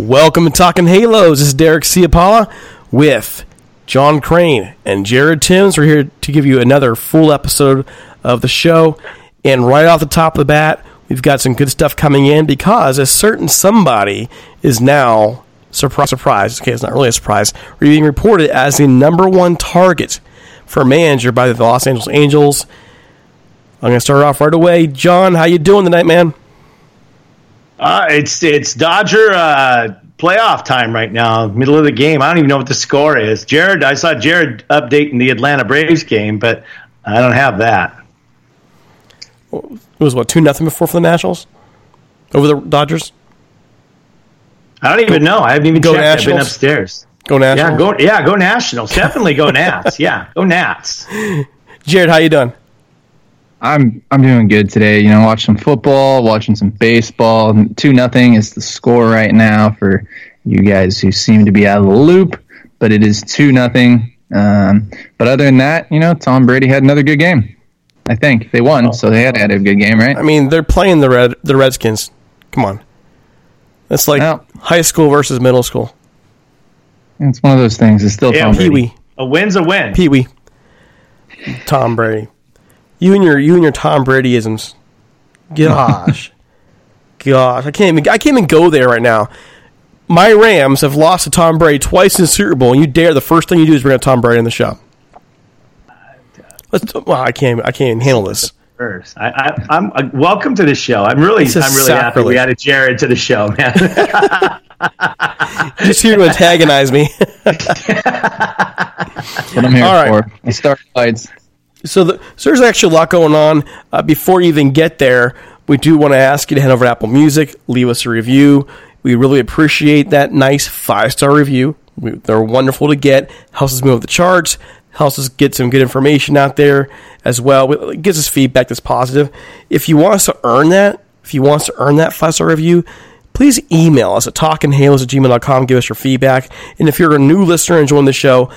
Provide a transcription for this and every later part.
Welcome to Talking Halos. This is Derek Ciapala with John Crane and Jared Timms. We're here to give you another full episode of the show. And right off the top of the bat, we've got some good stuff coming in because a certain somebody is now surprise, surprise. Okay, it's not really a surprise. We're being reported as the number one target for manager by the Los Angeles Angels. I'm going to start off right away. John, how you doing tonight, man? Uh, it's it's Dodger uh, playoff time right now, middle of the game. I don't even know what the score is. Jared, I saw Jared updating the Atlanta Braves game, but I don't have that. It was what two nothing before for the Nationals over the Dodgers. I don't even know. I haven't even Go checked. I've been upstairs. Go Nationals. Yeah, go yeah, go Nationals. Definitely go Nats. Yeah, go Nats. Jared, how you doing? I'm I'm doing good today. You know, watch some football, watching some baseball. Two nothing is the score right now for you guys who seem to be out of the loop, but it is two nothing. Um, but other than that, you know, Tom Brady had another good game. I think they won, so they had to have a good game, right? I mean, they're playing the red the Redskins. Come on, it's like Well- high school versus middle school. It's one of those things. It's still Yeah, Tom Pee-wee. A win's a win. Pee wee, Tom Brady. You and your you and your Tom Bradyisms. Gosh, gosh, I can't even I can't even go there right now. My Rams have lost to Tom Brady twice in the Super Bowl, and you dare the first thing you do is bring up Tom Brady in the show. Let's, well, I can't I can't even handle this. First, I, I, I'm uh, welcome to the show. I'm really, I'm really happy we added Jared to the show, man. Just here to antagonize me. What I'm here All right. for. I start fights. So, the, so there's actually a lot going on. Uh, before you even get there, we do want to ask you to head over to Apple Music, leave us a review. We really appreciate that nice five star review. We, they're wonderful to get. Helps us move the charts. Helps us get some good information out there as well. It gives us feedback that's positive. If you want us to earn that, if you want us to earn that five star review, please email us at talkinghalos at gmail.com. Give us your feedback. And if you're a new listener and enjoying the show,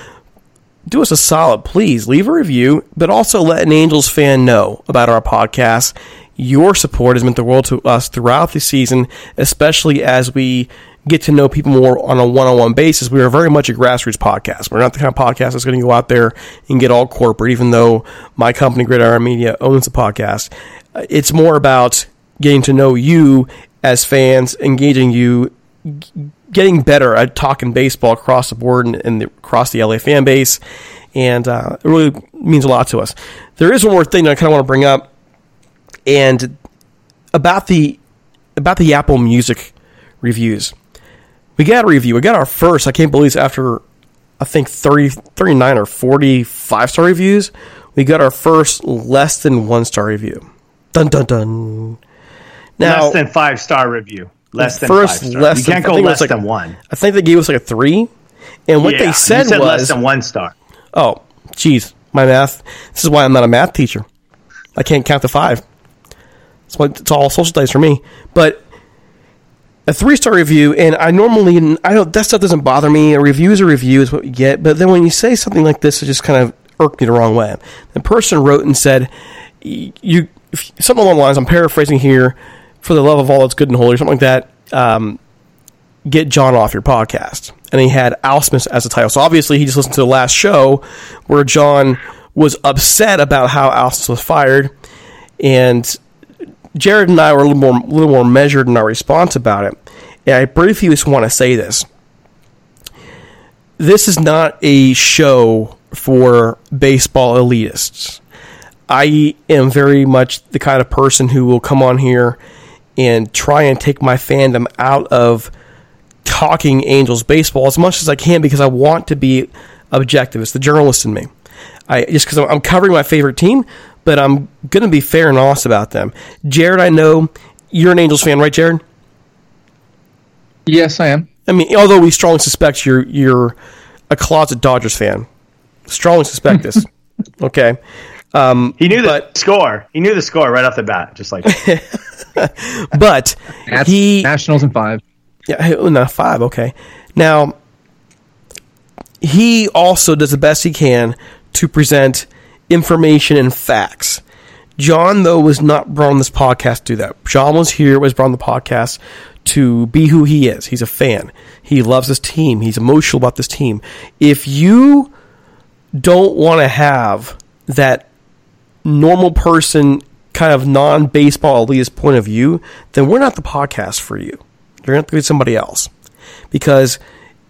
do us a solid, please leave a review, but also let an Angels fan know about our podcast. Your support has meant the world to us throughout the season, especially as we get to know people more on a one-on-one basis. We are very much a grassroots podcast. We're not the kind of podcast that's going to go out there and get all corporate, even though my company, Gridiron Media, owns the podcast. Uh, It's more about getting to know you as fans, engaging you, getting better at talking baseball across the board and, and the, across the LA fan base, and uh, it really means a lot to us. There is one more thing that I kind of want to bring up, and about the about the Apple Music reviews. We got a review. We got our first. I can't believe it's after I think 30, 39 or forty five star reviews. We got our first less than one star review. Dun dun dun. Now, less than five star review. Less than first less you than- can't I go think less like- than one. I think they gave us like a three. And what Yeah, they you said, said was, less than one star. oh, jeez, my math. This is why I'm not a math teacher. I can't count to five. It's, what, it's all social studies for me. But a three star review, and I normally, I don't, that stuff doesn't bother me. A review is a review, is what you get. But then when you say something like this, it just kind of irked me the wrong way. The person wrote and said, you, if- something along the lines, I'm paraphrasing here, for the love of all that's good and holy, or something like that. Um, get John off your podcast. And he had Ausmus as the title. So obviously he just listened to the last show where John was upset about how Ausmus was fired. And Jared and I were a little more, little more measured in our response about it. And I briefly just want to say this. This is not a show for baseball elitists. I am very much the kind of person who will come on here and try and take my fandom out of talking Angels baseball as much as I can because I want to be objective. It's the journalist in me. I just because I'm, I'm covering my favorite team, but I'm going to be fair and honest about them. Jared, I know you're an Angels fan, right, Jared? Yes, I am. I mean, although we strongly suspect you're you're a closet Dodgers fan, strongly suspect this. okay, Um, he knew the score. He knew the score right off the bat, just like but Nats- he Nationals in five. Yeah, hey, oh, no, five. Okay. Now, he also does the best he can to present information and facts. John, though, was not brought on this podcast to do that. John was here, was brought on the podcast to be who he is. He's a fan. He loves this team. He's emotional about this team. If you don't want to have that normal person kind of non baseball elitist point of view, then we're not the podcast for you. You're going to have to get somebody else. Because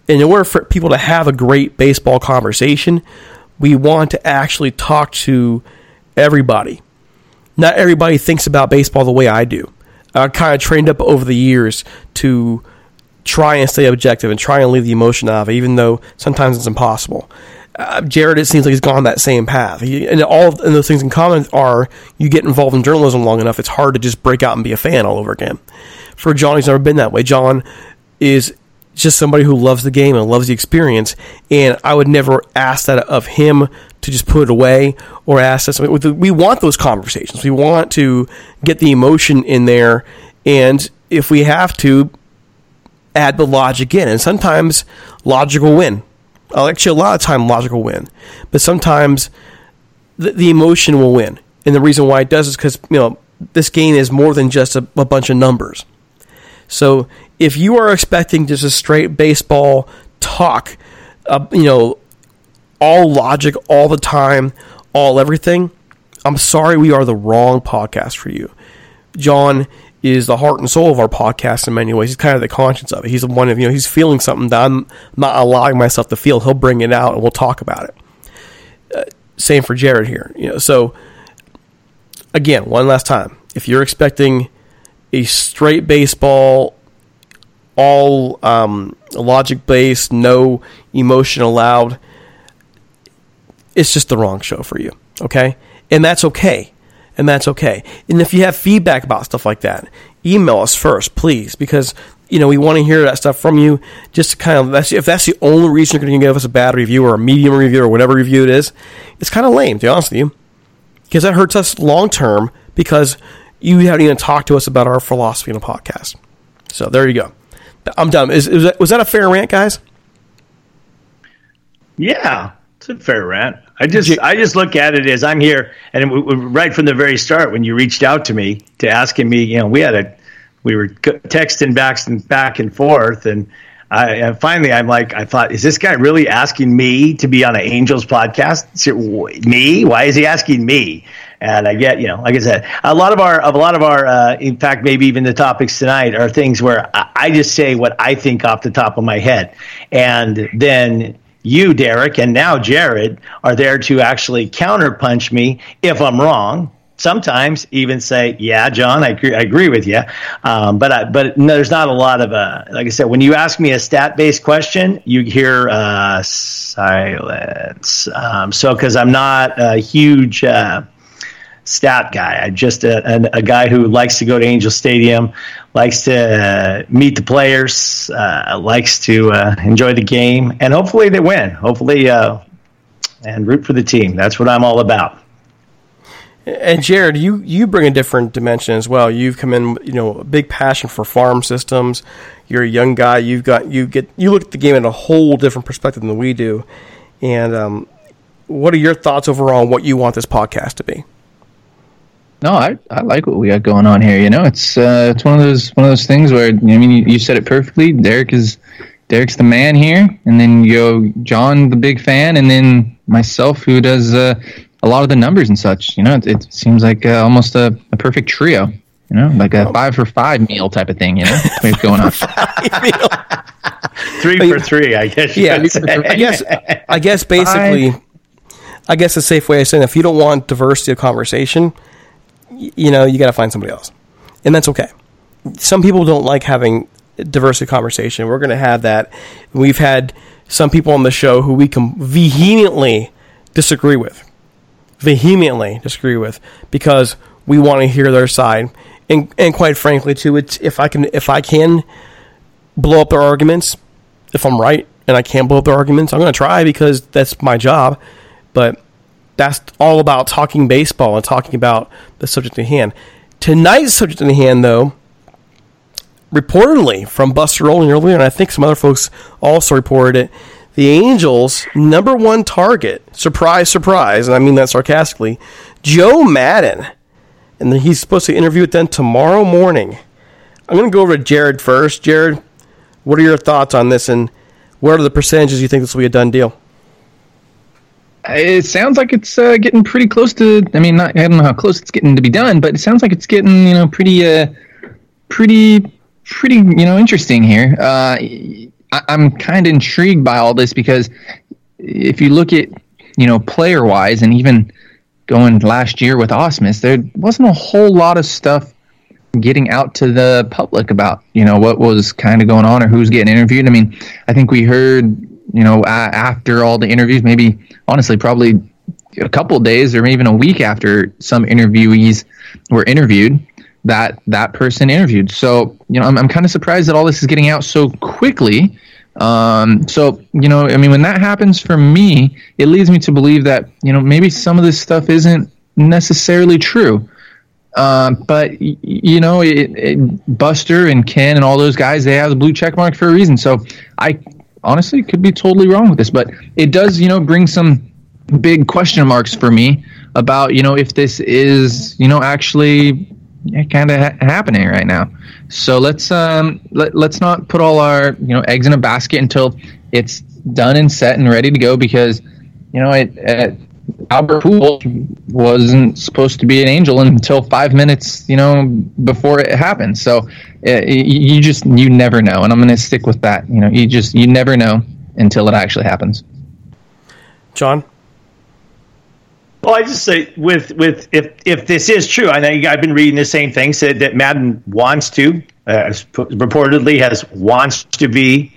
in order for people to have a great baseball conversation, we want to actually talk to everybody. Not everybody thinks about baseball the way I do. I kind of trained up over the years to try and stay objective and try and leave the emotion out of it, even though sometimes it's impossible. Uh, Jared, it seems like he's gone that same path. He, and all of those things in common are you get involved in journalism long enough, it's hard to just break out and be a fan all over again. For John, he's never been that way. John is just somebody who loves the game and loves the experience, and I would never ask that of him to just put it away or ask us. We want those conversations. We want to get the emotion in there, and if we have to, add the logic in. And sometimes logic will win. Uh, Actually, a lot of time logic will win, but sometimes the, the emotion will win. And the reason why it does is because you know this game is more than just a, a bunch of numbers. So if you are expecting just a straight baseball talk, uh, you know, all logic all the time, all everything, I'm sorry, we are the wrong podcast for you. John is the heart and soul of our podcast in many ways. He's kind of the conscience of it. He's the one of you know he's feeling something that I'm not allowing myself to feel. He'll bring it out and we'll talk about it. Uh, same for Jared here. You know, so again, one last time, if you're expecting a straight baseball, all um, logic based, no emotion allowed, it's just the wrong show for you. Okay, and that's okay and that's okay. And if you have feedback about stuff like that, email us first, please, because you know we want to hear that stuff from you. Just kind of that's if that's the only reason you're going to give us a bad review or a medium review or whatever review it is, it's kind of lame to be honest with you, because that hurts us long term because you haven't even talked to us about our philosophy in a podcast. So there you go. I'm done. Is, is that, was that a fair rant, guys? Yeah, it's a fair rant. I just I just look at it as I'm here, and it, w- w- right from the very start when you reached out to me to asking me, you know, we had a we were texting back and back and forth, and I and finally I'm like, I thought, is this guy really asking me to be on an Angels podcast? Me? Why is he asking me? And I get, you know, like I said, a lot of our, of a lot of our, uh, in fact, maybe even the topics tonight are things where I, I just say what I think off the top of my head, and then you, Derek, and now Jared are there to actually counterpunch me if I'm wrong. Sometimes even say, "Yeah, John, I agree, I agree with you," um, but I, but no, there's not a lot of uh, like I said. When you ask me a stat-based question, you hear uh, silence. Um, so because I'm not a huge uh, stat guy. I'm just a, a, a, guy who likes to go to Angel Stadium, likes to uh, meet the players, uh, likes to uh, enjoy the game, and hopefully they win. Hopefully, uh, and root for the team. That's what I'm all about. And Jared, you you bring a different dimension as well. You've come in, you know, a big passion for farm systems. You're a young guy. You've got you get you look at the game in a whole different perspective than we do. And um, what are your thoughts overall on what you want this podcast to be? No, I, I like what we got going on here. You know, it's uh, it's one of those one of those things where I mean you, you said it perfectly. Derek is Derek's the man here, and then you go John, the big fan, and then myself, who does uh, a lot of the numbers and such. You know, it, it seems like uh, almost a, a, perfect trio. You know, like a five for five meal type of thing. You know, what's going on? three for three, I guess. Yeah, I guess. I guess basically, five. I guess a safe way of saying if you don't want diversity of conversation, you know, you got to find somebody else, and that's okay. Some people don't like having diversity conversation. We're going to have that. We've had some people on the show who we can vehemently disagree with vehemently disagree with because we want to hear their side. And and quite frankly, too, it's if I can if I can blow up their arguments, if I'm right and I can't blow up their arguments, I'm going to try because that's my job. But that's all about talking baseball and talking about the subject at hand. Tonight's subject at hand, though, reportedly from Buster Olney earlier, and I think some other folks also reported it, the Angels' number one target, surprise, surprise, and I mean that sarcastically, Joe Maddon. And he's supposed to interview with them tomorrow morning. I'm going to go over to Jared first. Jared, what are your thoughts on this, and what are the percentages you think this will be a done deal? It sounds like it's uh, getting pretty close to. I mean, not, I don't know how close it's getting to be done, but it sounds like it's getting you know pretty, uh, pretty, pretty you know interesting here. Uh, I, am kind of intrigued by all this because if you look at you know player wise and even going last year with Ausmus, there wasn't a whole lot of stuff getting out to the public about you know what was kind of going on or who's getting interviewed. I mean, I think we heard you know after all the interviews, maybe honestly probably a couple days or even a week after some interviewees were interviewed that that person interviewed. So you know, I'm, I'm kind of surprised that all this is getting out so quickly. Um, so you know, I mean, when that happens for me, it leads me to believe that you know maybe some of this stuff isn't necessarily true. Uh, but you know, it, it, Buster and Ken and all those guys, they have the blue check mark for a reason. So I honestly could be totally wrong with this, but it does, you know, bring some big question marks for me about you know if this is you know actually kind of ha- happening right now. So let's um, let, let's not put all our you know eggs in a basket until it's done and set and ready to go because you know it, it Albert Pujols wasn't supposed to be an angel until five minutes, you know, before it happened. So it, you just you never know, and I'm going to stick with that. You know, you just you never know until it actually happens. John. Well, I just say with with if if this is true, I know I've been reading the same thing. Said that Maddon wants to, uh, reportedly has wants to be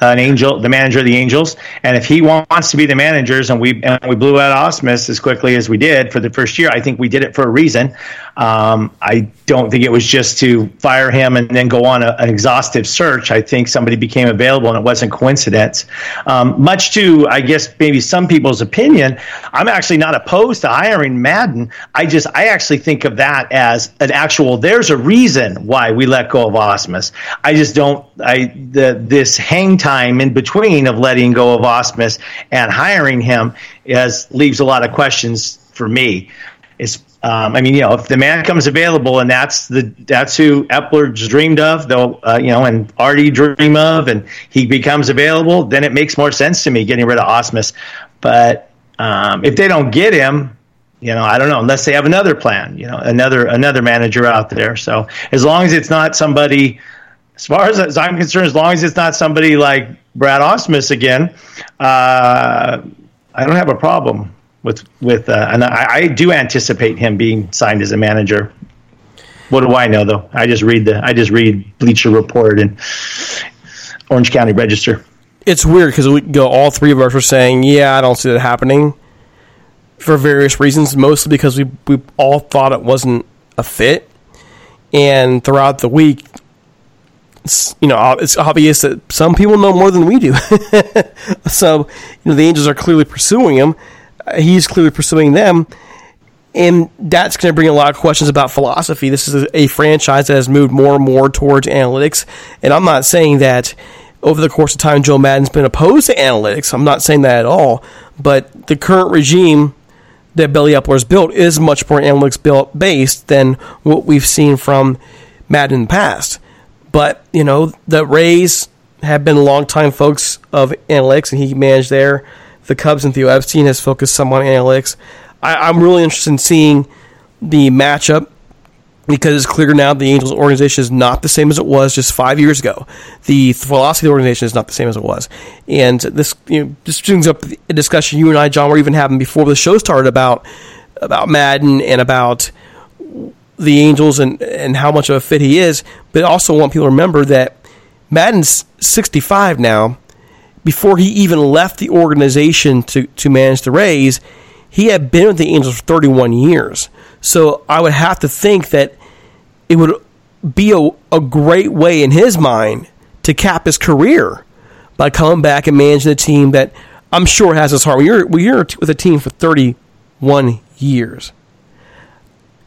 an angel, the manager of the Angels, and if he wants to be the managers, and we and we blew out Ausmus as quickly as we did for the first year, I think we did it for a reason. Um, I don't think it was just to fire him and then go on a, an exhaustive search. I think somebody became available, and it wasn't coincidence. Um, much to, I guess, maybe some people's opinion, I'm actually not opposed to hiring Maddon. I just, I actually think of that as an actual. There's a reason why we let go of Ausmus. I just don't. I the this hang time in between of letting go of Ausmus and hiring him as leaves a lot of questions for me. It's um, I mean, you know, if the man comes available and that's the that's who Eppler's dreamed of, though, you know, and Arte dream of, and he becomes available, then it makes more sense to me getting rid of Ausmus. But um, if they don't get him, you know, I don't know unless they have another plan, you know, another another manager out there. So as long as it's not somebody as far as, as, I'm concerned, as long as it's not somebody like Brad Ausmus again, uh, I don't have a problem with with. Uh, and I, I, do anticipate him being signed as a manager. What do I know though? I just read the I just read Bleacher Report and Orange County Register. It's weird because we go all three of us are saying, "Yeah, I don't see that happening." for various reasons, mostly because we we all thought it wasn't a fit. And throughout the week, it's, you know, it's obvious that some people know more than we do. so, you know, the Angels are clearly pursuing him. He's clearly pursuing them. And that's going to bring a lot of questions about philosophy. This is a franchise that has moved more and more towards analytics. And I'm not saying that over the course of time Joe Maddon's been opposed to analytics. I'm not saying that at all. But the current regime that Billy Eppler's built is much more analytics built based than what we've seen from Maddon in the past. But, you know, the Rays have been longtime folks of analytics, and he managed there. The Cubs and Theo Epstein has focused some on analytics. I, am really interested in seeing the matchup because it's clear now the Angels organization is not the same as it was just five years ago. The philosophy of the organization is not the same as it was, and this you know this brings up a discussion you and I, John, were even having before the show started about about Maddon and about the Angels and and how much of a fit he is. But I also want people to remember that Maddon's 65 now. Before he even left the organization to to manage the Rays, he had been with the Angels for 31 years. So I would have to think that it would be a, a great way in his mind to cap his career by coming back and managing a team that I'm sure has his heart. When you're, when you're with a team for 31 years,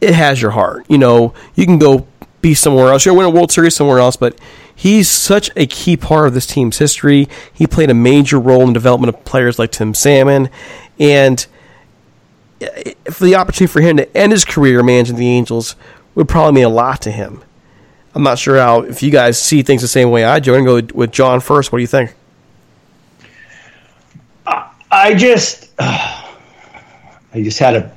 it has your heart. You know, you can go be somewhere else. To win a World Series somewhere else, but he's such a key part of this team's history. He played a major role in the development of players like Tim Salmon. And for the opportunity for him to end his career managing the Angels would probably mean a lot to him. I'm not sure how if you guys see things the same way I do. I'm going to go with John first. What do you think? I just, uh, I just had a,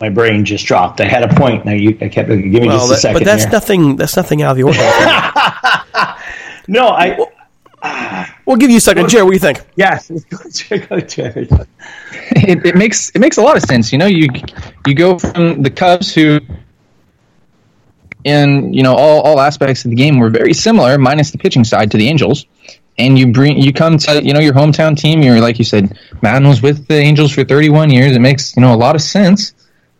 my brain just dropped. I had a point. Now you, I kept give me well, just a second. But that's here. nothing. That's nothing out of the ordinary. no, I. we'll give you a second, Jerry. What do you think? Yes, it, it makes it makes a lot of sense. You know, you you go from the Cubs who in you know all, all aspects of the game were very similar, minus the pitching side to the Angels. And you bring you come to you know your hometown team. You're like you said, Maddon was with the Angels for 31 years. It makes you know a lot of sense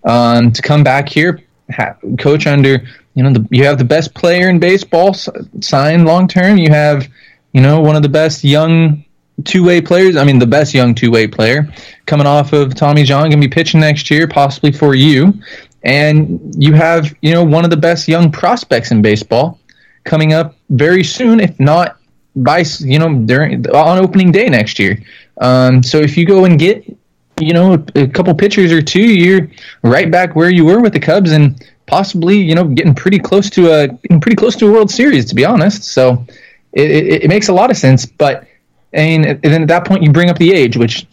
um, to come back here, ha- coach under you know the, you have the best player in baseball signed long term. You have you know one of the best young two way players. I mean, the best young two way player coming off of Tommy John, going to be pitching next year, possibly for you. And you have, you know, one of the best young prospects in baseball coming up very soon, if not by, you know, during on opening day next year. Um, so if you go and get, you know, a, a couple pitchers or two, you're right back where you were with the Cubs and possibly, you know, getting pretty close to a pretty close to a World Series, to be honest. So it, it, it makes a lot of sense, but and, and then at that point you bring up the age, which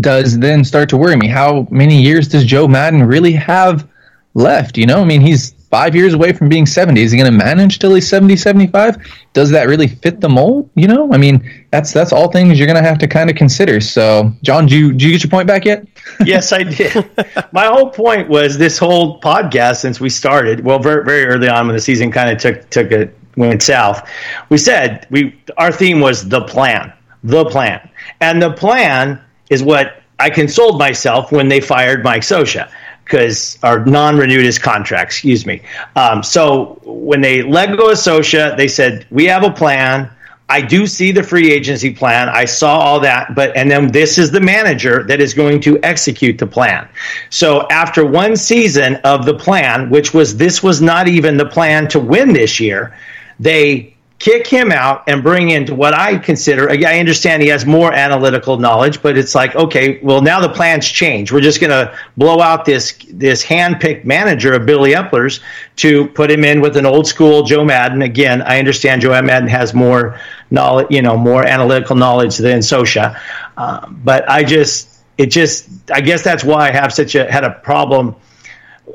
does then start to worry me. How many years does Joe Maddon really have left? You know, I mean, he's five years away from being 70. Is he going to manage till he's 70, 75? Does that really fit the mold? You know, I mean, that's that's all things you're going to have to kind of consider. So, John, do you, do you get your point back yet? yes, I did. My whole point was this whole podcast since we started, well, very, very early on when the season kind of took took a went south. We said we our theme was the plan, the plan, and the plan is what I consoled myself when they fired Mike Scioscia because our non-renewed his contract. Excuse me. Um, so when they let go of Scioscia, they said we have a plan. I do see the free agency plan. I saw all that, but and then this is the manager that is going to execute the plan. So after one season of the plan, which was this was not even the plan to win this year, they kick him out and bring in what I consider. I understand he has more analytical knowledge, but it's like, okay, well now the plans change. We're just going to blow out this this hand-picked manager of Billy Eppler's to put him in with an old school Joe Maddon. Again, I understand Joe Maddon has more knowledge, you know, more analytical knowledge than Scioscia, uh, but I just it just I guess that's why I have such a had a problem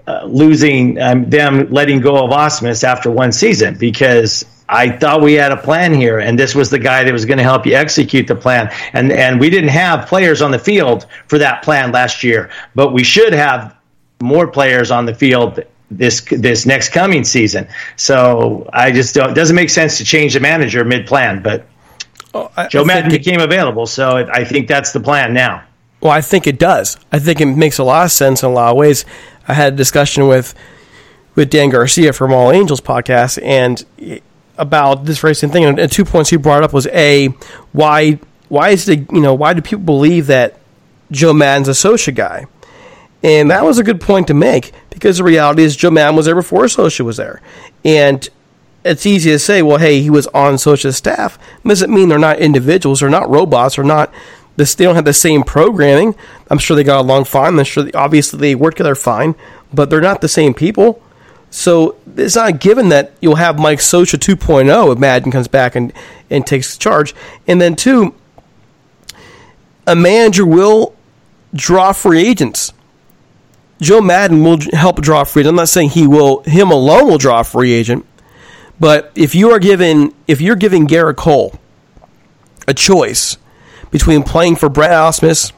uh, losing um, them letting go of Ausmus after one season because I thought we had a plan here, and this was the guy that was going to help you execute the plan. And and we didn't have players on the field for that plan last year, but we should have more players on the field this this next coming season. So I just don't. It doesn't make sense to change the manager mid plan, but oh, I, Joe I Maddon became available, so I think that's the plan now. Well, I think it does. I think it makes a lot of sense in a lot of ways. I had a discussion with with Dan Garcia from All Angels podcast and about this same thing. And two points he brought up was a why why is the you know why do people believe that Joe Maddon's a Scioscia guy? And that was a good point to make because the reality is Joe Maddon was there before Scioscia was there, and it's easy to say, well, hey, he was on Scioscia's staff. It doesn't mean they're not individuals, they're not robots, they're not this, they don't have the same programming. I'm sure they got along fine. I'm sure they, obviously they work together fine, but they're not the same people. So it's not given that you'll have Mike Scioscia 2.0 if Maddon comes back and, and takes charge. And then two, a manager will draw free agents. Joe Maddon will help draw free. I'm not saying he will, him alone will draw a free agent, but if you are given, if you're giving Gerrit Cole a choice between playing for Brad Ausmus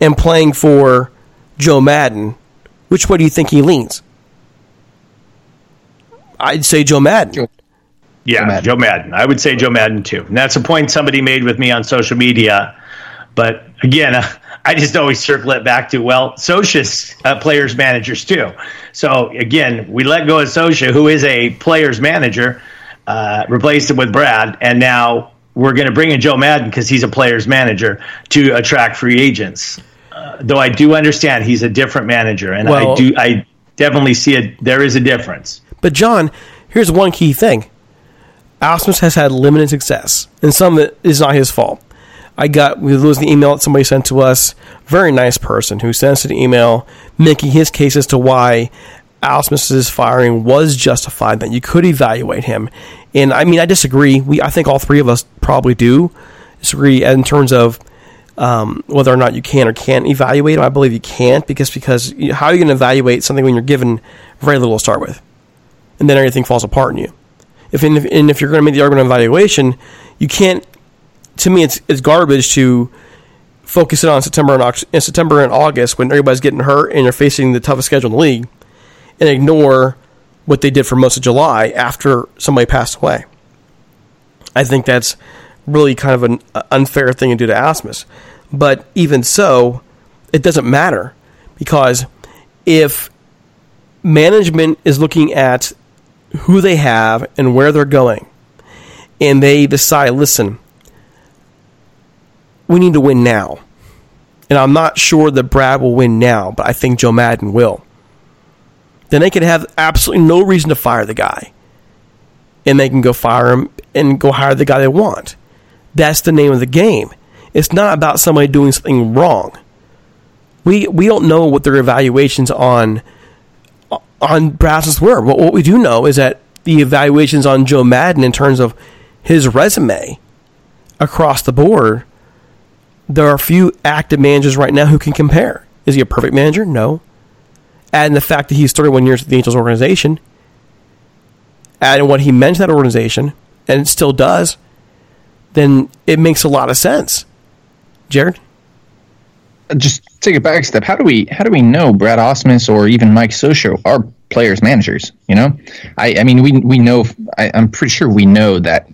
and playing for Joe Maddon, which way do you think he leans? I'd say Joe Maddon. Yeah, Joe Maddon. Joe Maddon. I would say Joe Maddon too. And that's a point somebody made with me on social media. But again, uh, I just always circle it back to well, Scioscia's uh, players managers too. So again, we let go of Scioscia, who is a players manager, uh, replaced him with Brad, and now we're going to bring in Joe Maddon because he's a player's manager to attract free agents. Uh, though I do understand he's a different manager, and well, I do I definitely see it. There is a difference. But John, here's one key thing: Ausmus has had limited success, and some of it is not his fault. I got we lose the email that somebody sent to us. Very nice person who sent us an email making his case as to why Ausmus's firing was justified. That you could evaluate him, and I mean, I disagree. We, I think all three of us probably do disagree in terms of um, whether or not you can or can't evaluate him. I believe you can't because because how are you going to evaluate something when you're given very little to start with, and then everything falls apart in you. If and if, and if you're going to make the argument of evaluation, you can't. To me, it's it's garbage to focus it on September and September and August when everybody's getting hurt and you're facing the toughest schedule in the league, and ignore what they did for most of July after somebody passed away. I think that's really kind of an uh, unfair thing to do to Ausmus. But even so, it doesn't matter because if management is looking at who they have and where they're going, and they decide, listen, we need to win now. And I'm not sure that Brad will win now, but I think Joe Maddon will then they can have absolutely no reason to fire the guy. And they can go fire him and go hire the guy they want. That's the name of the game. It's not about somebody doing something wrong. We we don't know what their evaluations on on Brassens were. But what we do know is that the evaluations on Joe Maddon in terms of his resume across the board, there are a few active managers right now who can compare. Is he a perfect manager? No and the fact that he's 31 years at the Angels organization, and what he meant to that organization, and still does, then it makes a lot of sense. Jared, just take it back a step. How do we how do we know Brad Ausmus or even Mike Scioscia are players managers? You know, I I mean we we know I, I'm pretty sure we know that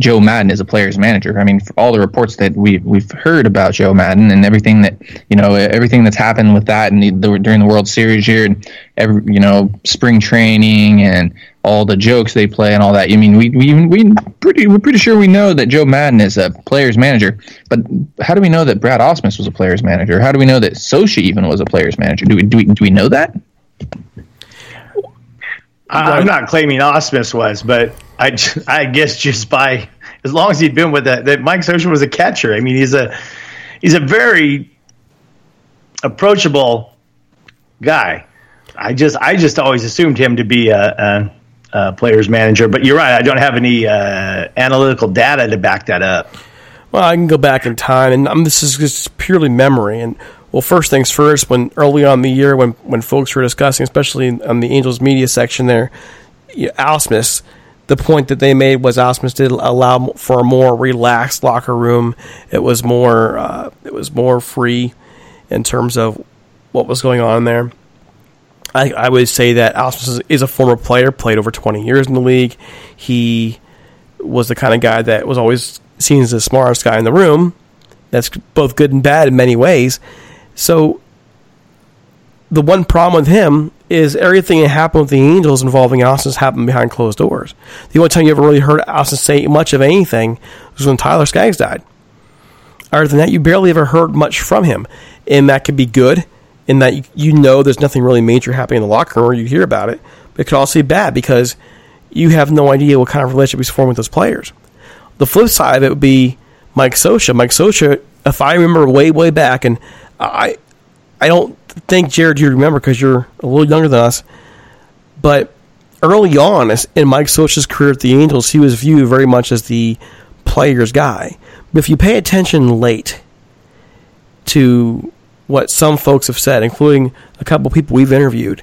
Joe Maddon is a player's manager. I mean, all the reports that we've we've heard about Joe Maddon and everything that you know, everything that's happened with that and the, the, during the World Series here, and every you know, spring training and all the jokes they play and all that. I mean, we we we pretty we're pretty sure we know that Joe Maddon is a player's manager. But how do we know that Brad Ausmus was a player's manager? How do we know that Scioscia even was a player's manager? Do we do we, do we know that? I'm not claiming Ausmus was, but I, I guess just by as long as he'd been with that, that Mike Scioscia was a catcher. I mean, he's a he's a very approachable guy. I just I just always assumed him to be a, a, a player's manager, but you're right. I don't have any uh, analytical data to back that up. Well, I can go back in time, and um, this is just purely memory. And well, first things first. When early on the year, when when folks were discussing, especially on the Angels media section, there, you know, Ausmus the point that they made was Ausmus did allow for a more relaxed locker room. It was more uh, it was more free in terms of what was going on there. I, I would say that Ausmus is a former player, played over 20 years in the league. He was the kind of guy that was always seen as the smartest guy in the room, That's both good and bad in many ways. So the one problem with him is everything that happened with the Angels involving Ausmus's happened behind closed doors. The only time you ever really heard Ausmus say much of anything was when Tyler Skaggs died. Other than that, you barely ever heard much from him. And that could be good, in that you know there's nothing really major happening in the locker room or you hear about it. But it could also be bad because you have no idea what kind of relationship he's forming with those players. The flip side of it would be Mike Scioscia. Mike Scioscia, if I remember way, way back, and I, I don't think Jared you remember because you're a little younger than us, but early on in Mike Scioscia's career at the Angels, he was viewed very much as the player's guy. But if you pay attention late to what some folks have said, including a couple people we've interviewed,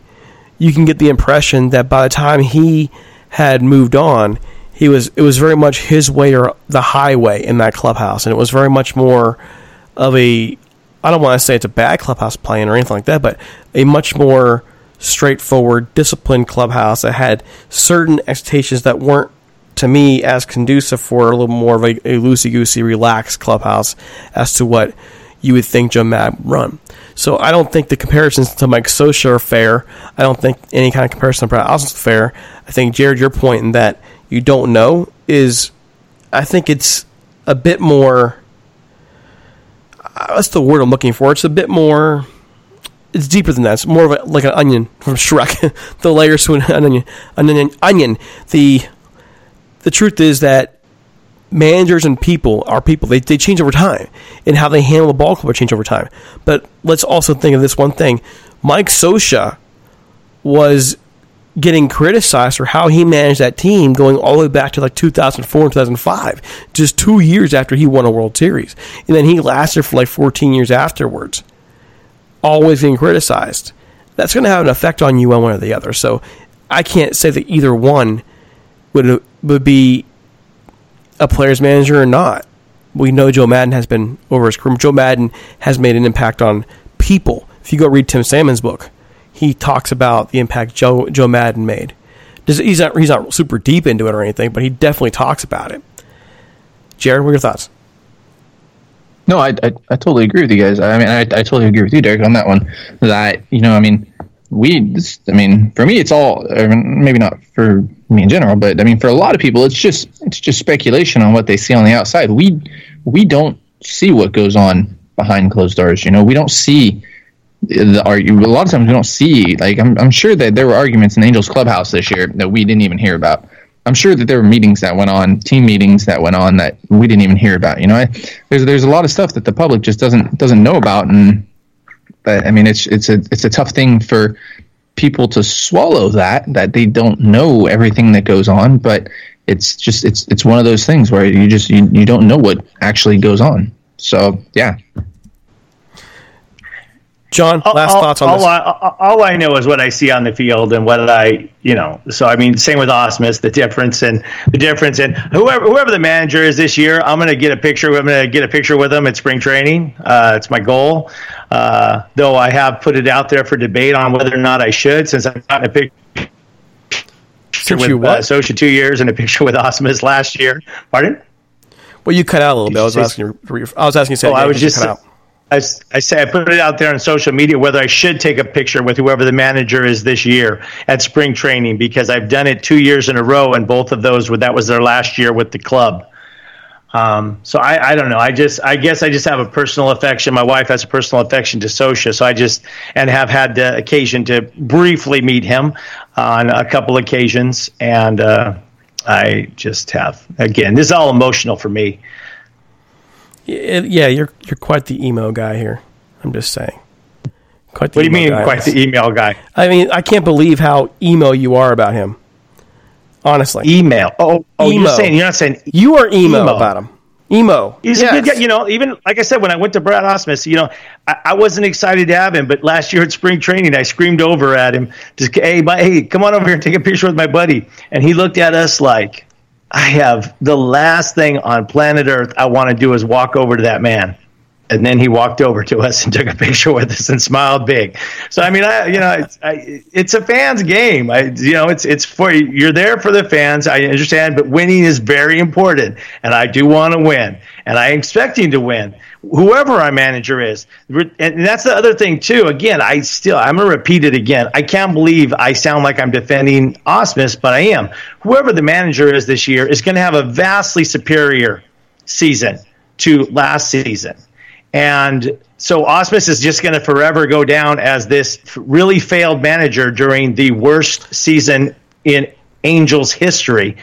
you can get the impression that by the time he had moved on, he was it was very much his way or the highway in that clubhouse, and it was very much more of a I don't want to say it's a bad clubhouse plan or anything like that, but a much more straightforward, disciplined clubhouse that had certain expectations that weren't to me as conducive for a little more of a, a loosey goosey, relaxed clubhouse as to what you would think Joe would run. So I don't think the comparisons to Mike Scioscia are fair. I don't think any kind of comparison to Brad Ausmus's fair. I think Jared, your point in that you don't know is, I think it's a bit more. Uh, what's the word I'm looking for? It's a bit more. It's deeper than that. It's more of a, like an onion from Shrek. the layers to an onion, an onion, onion. The the truth is that managers and people are people. They, they change over time, and how they handle the ball club change over time. But let's also think of this one thing: Mike Scioscia was getting criticized for how he managed that team going all the way back to like 2004 and 2005, just two years after he won a World Series, and then he lasted for like 14 years afterwards, always being criticized. That's going to have an effect on you one way or the other. So I can't say that either one would would be a player's manager or not. We know Joe Maddon has been over his career. Joe Maddon has made an impact on people. If you go read Tim Salmon's book, he talks about the impact Joe Joe Maddon made. He's not he's not super deep into it or anything, but he definitely talks about it. Jared, what are your thoughts? No, I, I, I totally agree with you guys. I mean, I, I totally agree with you, Derek, on that one. That you know, I mean, we, I mean, for me, it's all. I mean, maybe not for me in general, but I mean, for a lot of people, it's just it's just speculation on what they see on the outside. We we don't see what goes on behind closed doors. You know, we don't see the argue. A lot of times, we don't see. Like, I'm I'm sure that there were arguments in Angels clubhouse this year that we didn't even hear about. I'm sure that there were meetings that went on, team meetings that went on that we didn't even hear about. You know, I, there's there's a lot of stuff that the public just doesn't doesn't know about, and but, I mean, it's it's a it's a tough thing for people to swallow that that they don't know everything that goes on but it's just it's it's one of those things where you just you, you don't know what actually goes on so yeah John, last all, thoughts on all this. I, all I know is what I see on the field and what I, you know. So I mean, same with Ausmus. The difference and the difference and whoever whoever the manager is this year, I'm going to get a picture. I'm going to get a picture with them at spring training. Uh, it's my goal. Uh, though I have put it out there for debate on whether or not I should, since I've gotten a picture Since with you what? uh, two years and a picture with Ausmus last year. Pardon? well, you cut out a little bit. I was asking. You, I was asking you. to say Oh, I was just. cut out. I, I say I put it out there on social media whether I should take a picture with whoever the manager is this year at spring training because I've done it two years in a row and both of those were that was their last year with the club. Um, so I, I don't know. I just I guess I just have a personal affection. My wife has a personal affection to Scioscia, so I just and have had the occasion to briefly meet him on a couple occasions, and uh, I just have again. This is all emotional for me. Yeah, yeah, you're you're quite the emo guy here. I'm just saying. Quite the What do you mean, guy. quite the email guy? I mean, I can't believe how emo you are about him. Honestly, Email. Oh, oh, Emo. you're saying you're not saying you are emo, Emo. about him. Emo. He's Yes. a good guy. You know, even like I said, when I went to Brad Ausmus, you know, I, I wasn't excited to have him, but last year at spring training, I screamed over at him, just, hey, my, hey, come on over here and take a picture with my buddy. And he looked at us like, I have the last thing on planet Earth I want to do is walk over to that man. And then he walked over to us and took a picture with us and smiled big. So I mean, I you know, it's, I, it's a fans game. I you know, it's it's for you're there for the fans. I understand, but winning is very important, and I do want to win, and I'm expecting to win. Whoever our manager is. And that's the other thing too. Again, I still I'm gonna repeat it again. I can't believe I sound like I'm defending Ausmus, but I am. Whoever the manager is this year is going to have a vastly superior season to last season. And so Ausmus is just going to forever go down as this really failed manager during the worst season in Angels history.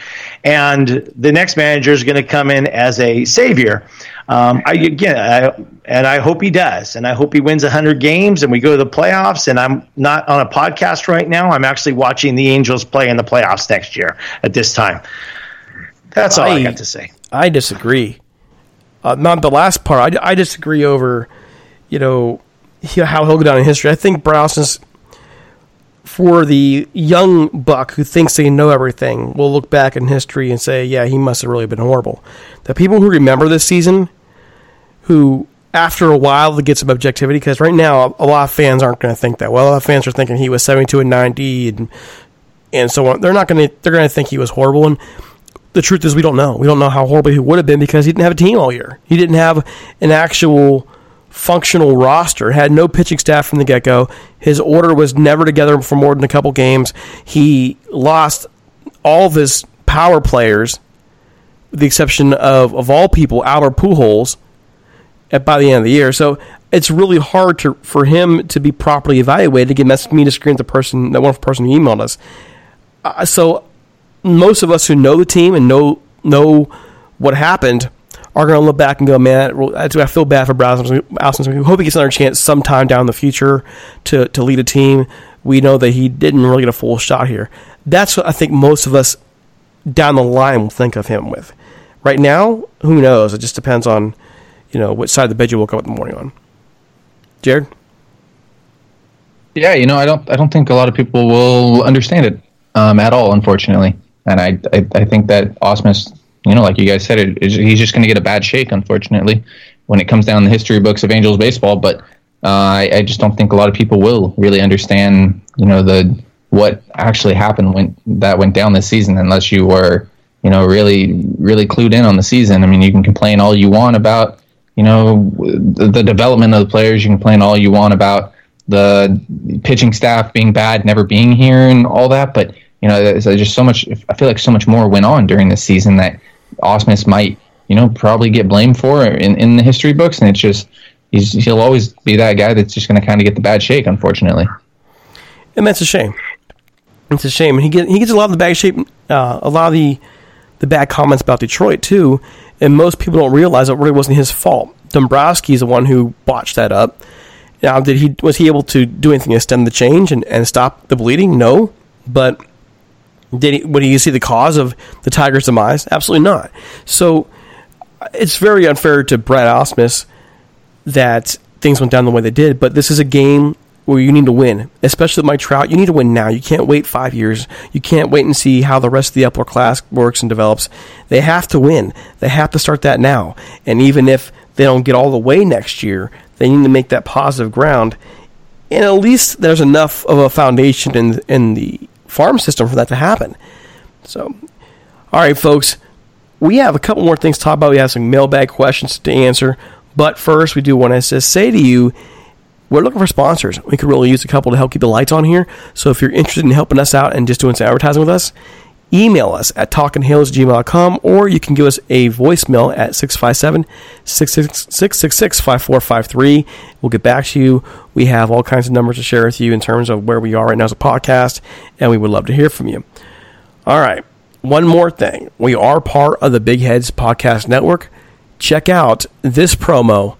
And the next manager is going to come in as a savior. Um, I, again, I, and I hope he does, and I hope he wins 100 games, and we go to the playoffs. And I'm not on a podcast right now. I'm actually watching the Angels play in the playoffs next year at this time. That's all I, I got to say. I disagree. Uh, not the last part. I, I disagree over, you know, how he'll go down in history. I think Browson's for the young buck who thinks they know everything will look back in history and say, yeah, he must have really been horrible. The people who remember this season, who after a while get some objectivity, because right now a lot of fans aren't going to think that. Well, a lot of fans are thinking he was 72 and 90 and, and so on. They're not going to, they're going to think he was horrible. And the truth is we don't know. We don't know how horrible he would have been because he didn't have a team all year. He didn't have an actual functional roster, had no pitching staff from the get go. His order was never together for more than a couple games. He lost all of his power players, with the exception of, of all people, Albert Pujols, at, by the end of the year. So it's really hard to for him to be properly evaluated. Again, that's me to screen the person, that one person who emailed us. Uh, so most of us who know the team and know know what happened are going to look back and go, man, I feel bad for Browson. We hope he gets another chance sometime down the future to, to lead a team. We know that he didn't really get a full shot here. That's what I think most of us down the line will think of him with. Right now, who knows? It just depends on, you know, which side of the bed you woke up in the morning on. Jared? Yeah, you know, I don't, I don't think a lot of people will understand it um, at all, unfortunately. And I, I, I think that Ausmus you know, like you guys said, it, he's just going to get a bad shake, unfortunately, when it comes down the history books of Angels baseball. But uh, I, I, just don't think a lot of people will really understand, you know, the what actually happened when that went down this season, unless you were, you know, really really clued in on the season. I mean, you can complain all you want about, you know, the, the development of the players. You can complain all you want about the pitching staff being bad, never being here, and all that, but you know, there's just so much. I feel like so much more went on during this season that Ausmus might, you know, probably get blamed for in, in the history books, and it's just he's he'll always be that guy that's just going to kind of get the bad shake, unfortunately. And that's a shame. It's a shame, and he get he gets a lot of the bad shape, uh, a lot of the the bad comments about Detroit too, and most people don't realize it really wasn't his fault. Dombrowski's the one who botched that up. Now, did he was he able to do anything to stem the change and, and stop the bleeding? No, but did he, would he see the cause of the Tigers' demise? Absolutely not. So it's very unfair to Brad Ausmus that things went down the way they did. But this is a game where you need to win, especially with Mike Trout. You need to win now. You can't wait five years. You can't wait and see how the rest of the upper class works and develops. They have to win. They have to start that now. And even if they don't get all the way next year, they need to make that positive ground. And at least there's enough of a foundation in in the farm system for that to happen. So, all right, folks, we have a couple more things to talk about. We have some mailbag questions to answer. But first, we do want to say to you, we're looking for sponsors. We could really use a couple to help keep the lights on here. So if you're interested in helping us out and just doing some advertising with us, email us at talkinghalos.gmail.com or you can give us a voicemail at 657 666 5453. We'll get back to you. We have all kinds of numbers to share with you in terms of where we are right now as a podcast, and we would love to hear from you. All right. One more thing. We are part of the Big Heads Podcast Network. Check out this promo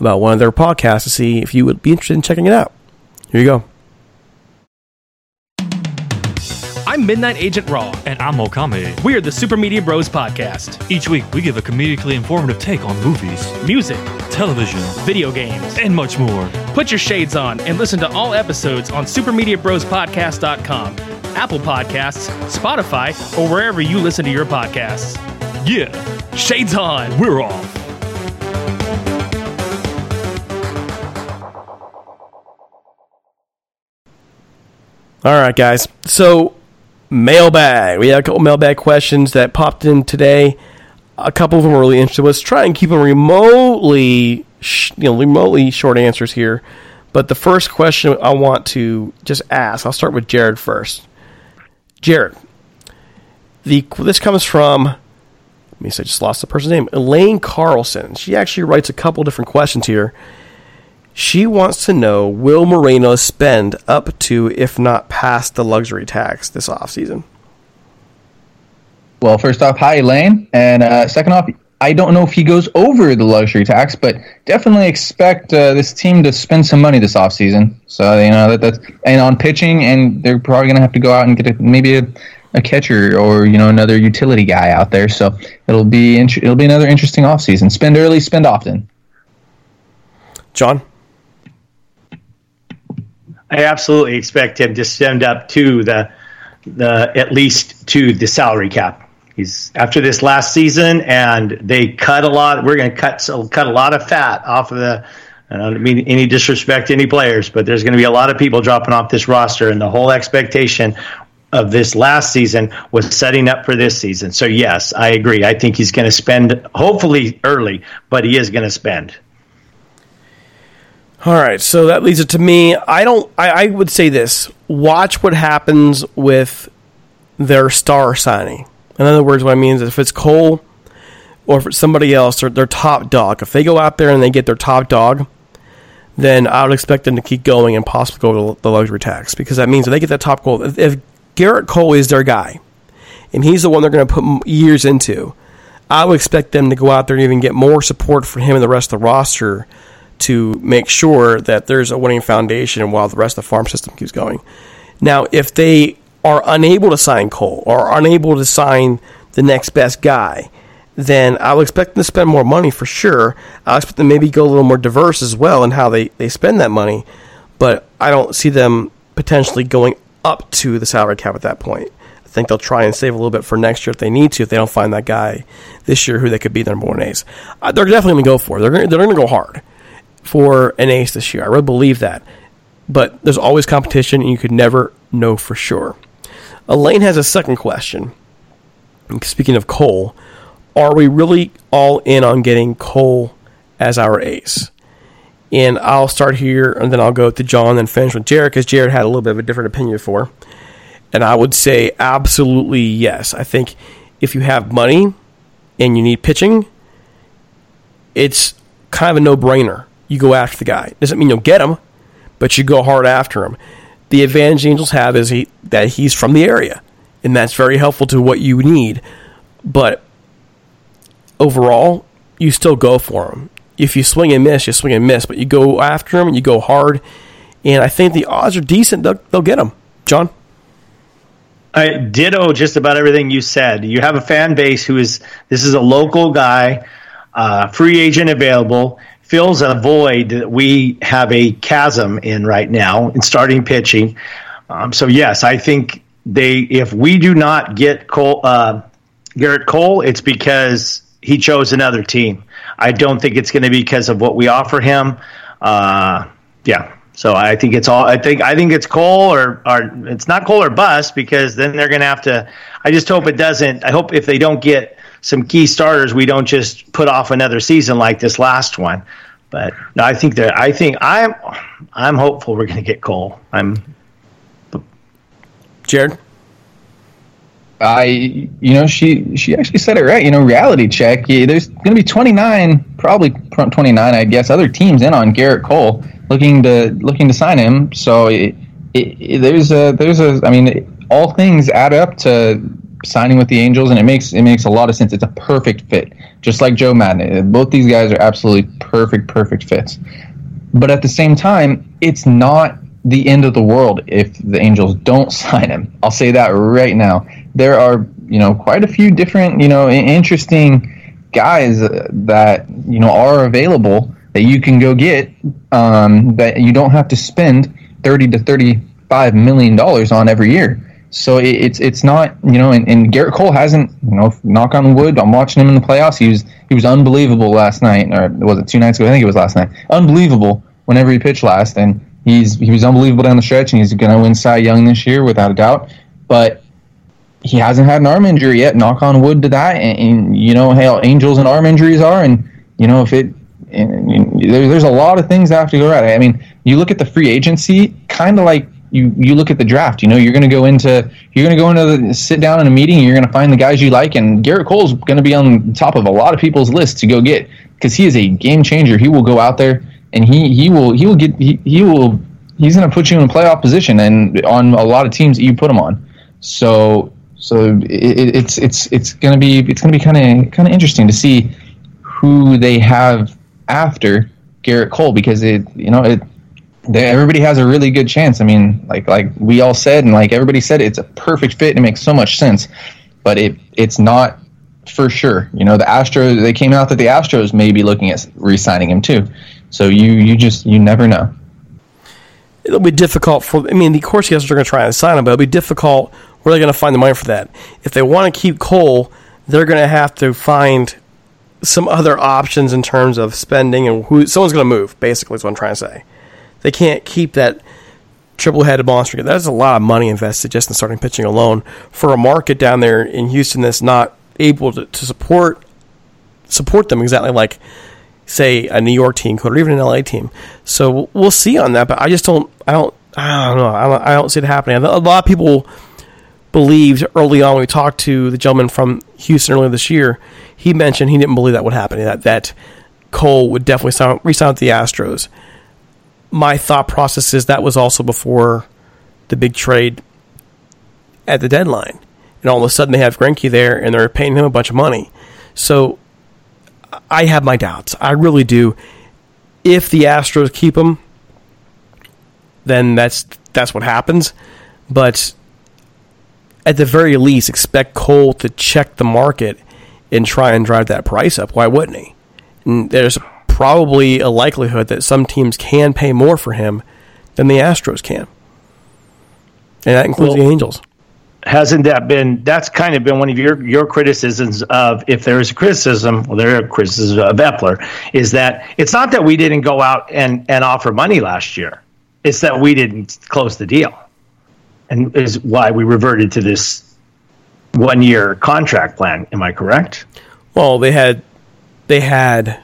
about one of their podcasts to see if you would be interested in checking it out. Here you go. I'm Midnight Agent Raw. And I'm Okame. We are the Super Media Bros podcast. Each week, we give a comedically informative take on movies, music, television, video games, and much more. Put your shades on and listen to all episodes on supermediabrospodcast.com, Apple Podcasts, Spotify, or wherever you listen to your podcasts. Yeah, Shades on. we're off. All right, guys. So mailbag. We had a couple mailbag questions that popped in today. A couple of them were really interesting. Let's try and keep them remotely, sh- you know, remotely short answers here. But the first question I want to just ask, I'll start with Jared first. Jared, the this comes from. Let me see, I just lost the person's name. Elaine Carlson. She actually writes a couple different questions here. She wants to know will Moreno spend up to, if not past, the luxury tax this offseason? Well, first off, hi Elaine, and uh, second off, I don't know if he goes over the luxury tax, but definitely expect uh, this team to spend some money this offseason. So you know that that's and on pitching, and they're probably going to have to go out and get a, maybe a, a catcher or you know another utility guy out there. So it'll be int- it'll be another interesting offseason. Spend early, spend often. John? I absolutely expect him to send up to the the at least to the salary cap. He's after this last season, and they cut a lot. We're going to cut so cut a lot of fat off of the. I don't mean any disrespect to any players, but there's going to be a lot of people dropping off this roster, and the whole expectation of this last season was setting up for this season. So yes, I agree. I think he's going to spend hopefully early, but he is going to spend. All right, so that leads it to me. I don't. I, I would say this: watch what happens with their star signing. In other words, what I mean is if it's Cole or if it's somebody else, their, their top dog. If they go out there and they get their top dog, then I would expect them to keep going and possibly go to the luxury tax because that means if they get that top goal, if, if Gerrit Cole is their guy and he's the one they're going to put years into, I would expect them to go out there and even get more support for him and the rest of the roster to make sure that there's a winning foundation while the rest of the farm system keeps going. Now, if they are unable to sign Cole or unable to sign the next best guy, then I'll expect them to spend more money for sure. I'll expect them maybe go a little more diverse as well in how they, they spend that money, but I don't see them potentially going up to the salary cap at that point. I think they'll try and save a little bit for next year if they need to, if they don't find that guy this year who they could be their number one ace. Uh, they're definitely going to go for it. They're going to go hard for an ace this year. I really believe that. But there's always competition, and you could never know for sure. Elaine has a second question. Speaking of Cole, are we really all in on getting Cole as our ace? And I'll start here, and then I'll go to John and finish with Jared, because Jared had a little bit of a different opinion before. And I would say absolutely yes. I think if you have money and you need pitching, it's kind of a no brainer. You go after the guy. Doesn't mean you'll get him, but you go hard after him. The advantage Angels have is he, that he's from the area, and that's very helpful to what you need. But overall, you still go for him. If you swing and miss, you swing and miss, but you go after him and you go hard. And I think the odds are decent. They'll, they'll get him. John? I ditto just about everything you said. You have a fan base who is this is a local guy, uh, free agent available, fills a void that we have a chasm in right now in starting pitching. Um, so yes, I think they if we do not get Cole, uh, Gerrit Cole, it's because he chose another team. I don't think it's going to be because of what we offer him. Uh, yeah. So I think it's all. I think I think it's Cole or or it's not Cole or bust because then they're going to have to. I just hope it doesn't. I hope if they don't get some key starters, we don't just put off another season like this last one. But no, I think that I think I'm I'm hopeful we're going to get Cole. I'm Jared? I, you know, she she actually said it right. You know, reality check. Yeah, there's going to be 29, probably 29, I guess, other teams in on Gerrit Cole looking to looking to sign him. So it, it, it, there's a there's a. I mean, all things add up to signing with the Angels, and it makes it makes a lot of sense. It's a perfect fit, just like Joe Maddon. Both these guys are absolutely perfect, perfect fits. But at the same time, it's not the end of the world if the Angels don't sign him. I'll say that right now. There are, you know, quite a few different, you know, interesting guys that, you know, are available that you can go get um, that you don't have to spend 30 to 35 million dollars on every year. So it, it's it's not you know, and, and, Gerrit Cole hasn't you know, knock on wood. I'm watching him in the playoffs. He was he was unbelievable last night, or was it two nights ago? I think it was last night. Unbelievable whenever he pitched last, and he's he was unbelievable down the stretch, and he's going to win Cy Young this year without a doubt. But he hasn't had an arm injury yet. Knock on wood to that. And, and you know how Angels and arm injuries are, and you know if it. And, there's a lot of things that have to go right. I mean, you look at the free agency, kind of like you you look at the draft. You know, you're going to go into you're going to go into the sit down in a meeting. And you're going to find the guys you like, and Gerrit Cole's going to be on top of a lot of people's lists to go get because he is a game changer. He will go out there and he he will he will get he, he will he's going to put you in a playoff position and on a lot of teams that you put him on. So so it, it's it's it's going to be it's going to be kind of kind of interesting to see who they have after Gerrit Cole because it you know it they, everybody has a really good chance. I mean, like like we all said, and like everybody said, it's a perfect fit and it makes so much sense. But it it's not for sure. You know, the Astros they came out that the Astros may be looking at re-signing him too. So you you just you never know. It'll be difficult for. I mean, of course, the Astros are going to try and sign him, but it'll be difficult. Where are they going to find the money for that? If they want to keep Cole, they're going to have to find some other options in terms of spending and who someone's going to move. Basically, is what I'm trying to say. They can't keep that triple-headed monster. That's a lot of money invested just in starting pitching alone for a market down there in Houston that's not able to, to support support them exactly like say a New York team could or even an LA team. So we'll see on that, but I just don't I don't I don't know. I don't, I don't see it happening. A lot of people believed early on when we talked to the gentleman from Houston earlier this year, he mentioned he didn't believe that would happen. That that Cole would definitely sign, resign with the Astros my thought process is that was also before the big trade at the deadline. And all of a sudden they have Greinke there and they're paying him a bunch of money. So I have my doubts. I really do. If the Astros keep him, then that's that's what happens. But at the very least, expect Cole to check the market and try and drive that price up. Why wouldn't he? And there's probably a likelihood that some teams can pay more for him than the Astros can. And that includes well, the Angels. Hasn't that been that's kind of been one of your your criticisms of if there is a criticism, well there are criticisms of Eppler, is that it's not that we didn't go out and, and offer money last year. It's that we didn't close the deal. And is why we reverted to this one year contract plan. Am I correct? Well, they had they had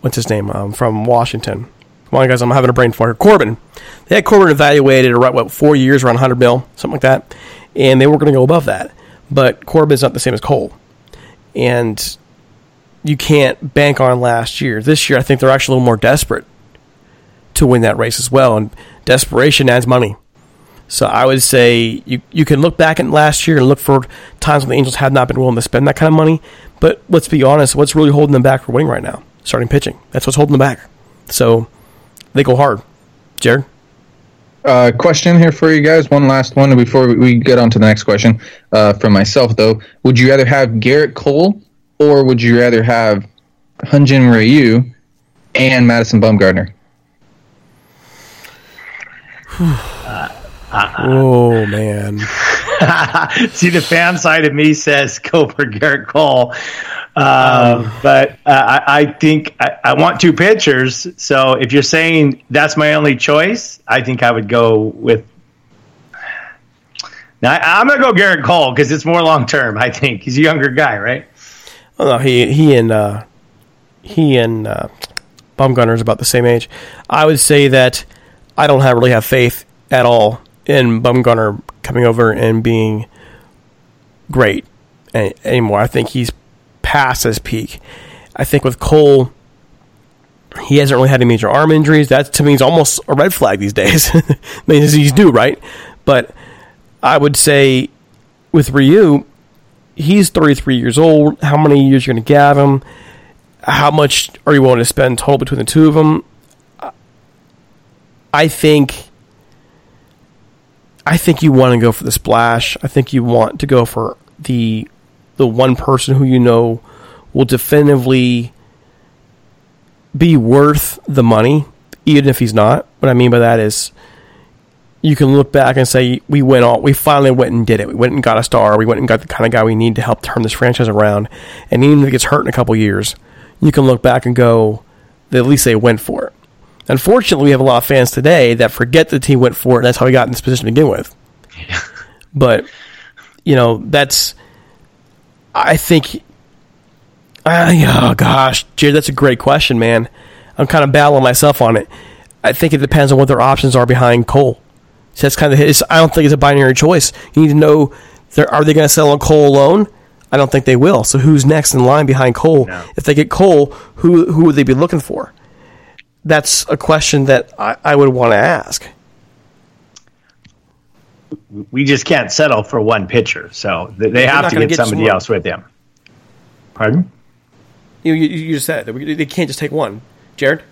what's his name um, from Washington. Come on, guys, I'm having a brain fart. Corbin. They had Corbin evaluated around what four years, around 100 mil, something like that, and they were going to go above that. But Corbin is not the same as Cole, and you can't bank on last year. This year, I think they're actually a little more desperate to win that race as well, and desperation adds money. So I would say you you can look back at last year and look for times when the Angels have not been willing to spend that kind of money. But let's be honest, what's really holding them back for winning right now? Starting pitching. That's what's holding them back. So they go hard. Jared? Uh, question here for you guys. One last one before we get on to the next question. Uh, from myself, though, would you rather have Gerrit Cole or would you rather have Hyun-Jin Ryu and Madison Bumgarner? oh man! See, the fan side of me says go for Gerrit Cole, uh, um, but uh, I, I, think I, I, want two pitchers. So if you're saying that's my only choice, I think I would go with. Now I, am gonna go Gerrit Cole because it's more long term. I think he's a younger guy, right? Oh no, he he and uh, he and uh, Bumgarner is about the same age. I would say that I don't have really have faith at all in Bumgarner coming over and being great anymore. I think he's past his peak. I think with Cole, he hasn't really had any major arm injuries. That to me is almost a red flag these days. I mean, he's due, right? But I would say with Ryu, he's 33 years old. How many years you're you going to give him? How much are you willing to spend total between the two of them? I think. I think you want to go for the splash. I think you want to go for the the one person who you know will definitively be worth the money, even if he's not. What I mean by that is you can look back and say we went all we finally went and did it. We went and got a star. We went and got the kind of guy we need to help turn this franchise around. And even if he gets hurt in a couple years, you can look back and go, at least they went for it. Unfortunately, we have a lot of fans today that forget the team went for it, and that's how we got in this position to begin with. but you know, that's. I think. Uh, I, oh gosh, Jared, that's a great question, man. I'm kind of battling myself on it. I think it depends on what their options are behind Cole. So that's kind of it's, I don't think it's a binary choice. You need to know are they going to sell on Cole alone? I don't think they will. So who's next in line behind Cole? No. If they get Cole, who who would they be looking for? That's a question that I, I would want to ask. We just can't settle for one pitcher, so they, they have to get, get somebody else with them. Pardon? You you, you just said it. they can't just take one. Jared,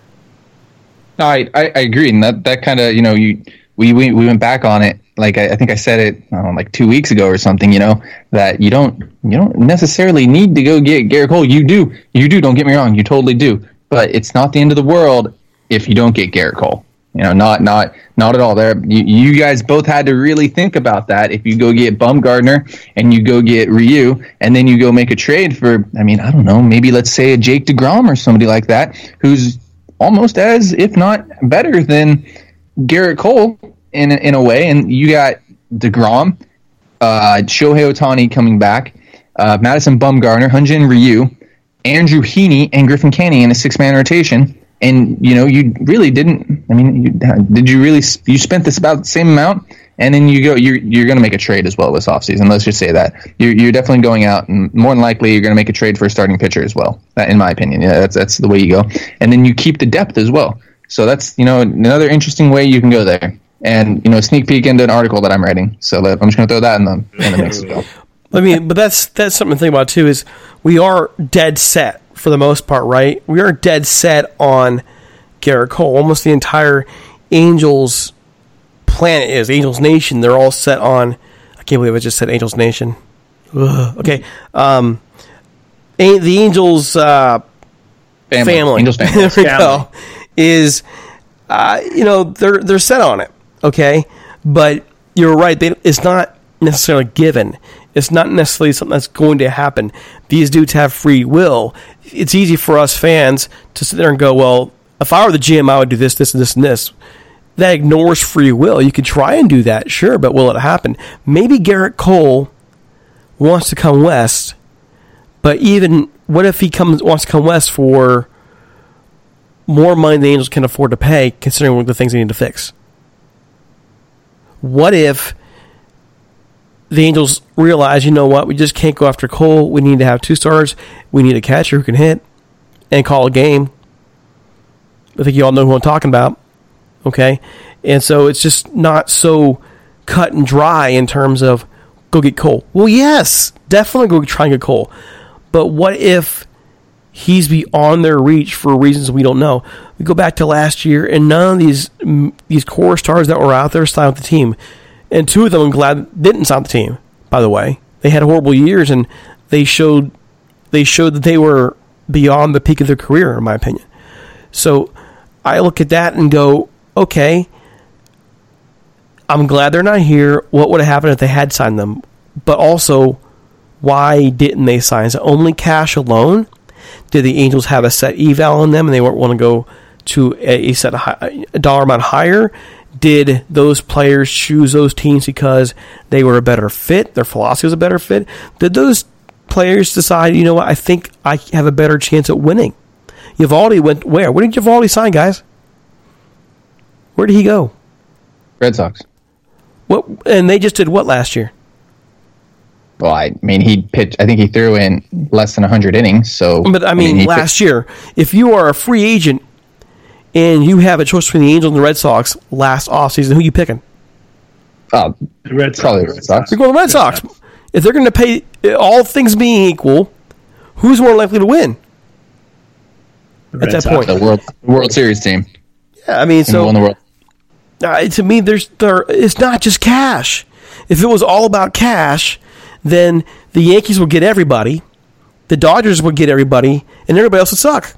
No, I, I, I agree, and that that kind of you know you we, we we went back on it. Like I, I think I said it I know, like two weeks ago or something. You know that you don't you don't necessarily need to go get Gerrit Cole. You do you do. Don't get me wrong. You totally do. But it's not the end of the world if you don't get Gerrit Cole. You know, not not not at all. There, you, you guys both had to really think about that. If you go get Bumgarner and you go get Ryu, and then you go make a trade for, I mean, I don't know, maybe let's say a Jake Degrom or somebody like that, who's almost as, if not better than Gerrit Cole in in a way. And you got Degrom, uh, Shohei Ohtani coming back, uh, Madison Bumgarner, Hyun-Jin Ryu, Andrew Heaney, and Griffin Canning in a six man rotation. And you know, you really didn't. I mean, you, did you really? You spent this about the same amount, and then you go. You're you're going to make a trade as well this offseason. Let's just say that you're you're definitely going out, and more than likely you're going to make a trade for a starting pitcher as well. In my opinion, yeah, that's that's the way you go. And then you keep the depth as well. So that's you know another interesting way you can go there. And you know, sneak peek into an article that I'm writing. So that, I'm just going to throw that in the in the mix as well. I mean, but that's that's something to think about too. Is we are dead set for the most part, right? We are dead set on Gerrit Cole. Almost the entire Angels planet is Angels Nation. They're all set on. I can't believe I just said Angels Nation. Ugh. Okay, um, A- the Angels uh, Family, family. Angels family. there we go. Is uh, you know they're they're set on it. Okay, but you're right. They, it's not necessarily given. It's not necessarily something that's going to happen. These dudes have free will. It's easy for us fans to sit there and go, "Well, if I were the GM, I would do this, this, and this, and this." That ignores free will. You could try and do that, sure, but will it happen? Maybe Gerrit Cole wants to come west, but even what if he comes wants to come west for more money than the Angels can afford to pay, considering the things they need to fix? What if the Angels realize, you know what, we just can't go after Cole. We need to have two stars. We need a catcher who can hit and call a game. I think you all know who I'm talking about. Okay? And so it's just not so cut and dry in terms of go get Cole. Well, yes, definitely go try and get Cole. But what if he's beyond their reach for reasons we don't know? We go back to last year, and none of these these core stars that were out there signed with the team, and two of them I'm glad didn't sign the team. By the way, they had horrible years, and they showed they showed that they were beyond the peak of their career, in my opinion. So I look at that and go, okay, I'm glad they're not here. What would have happened if they had signed them? But also, why didn't they sign? Is it only cash alone? Did the Angels have a set eval on them and they weren't want to go to a, set a dollar amount higher? Did those players choose those teams because they were a better fit? Their philosophy was a better fit? Did those players decide, you know what, I think I have a better chance at winning? Eovaldi went where? Where did Eovaldi sign, guys? Where did he go? Red Sox. What? And they just did what last year? Well, I mean, he pitched. I think he threw in less than 100 innings. So, But I mean, he last year, if you are a free agent and you have a choice between the Angels and the Red Sox last offseason, who you picking? Oh, The Red Sox. probably the Red Sox. You're going the Red Sox. If they're going to pay, all things being equal, who's more likely to win at that Sox. point? The World World Series team. Yeah, I mean, So, so the world. uh, to me, there's there. It's not just cash. If it was all about cash, then the Yankees would get everybody, the Dodgers would get everybody, and everybody else would suck.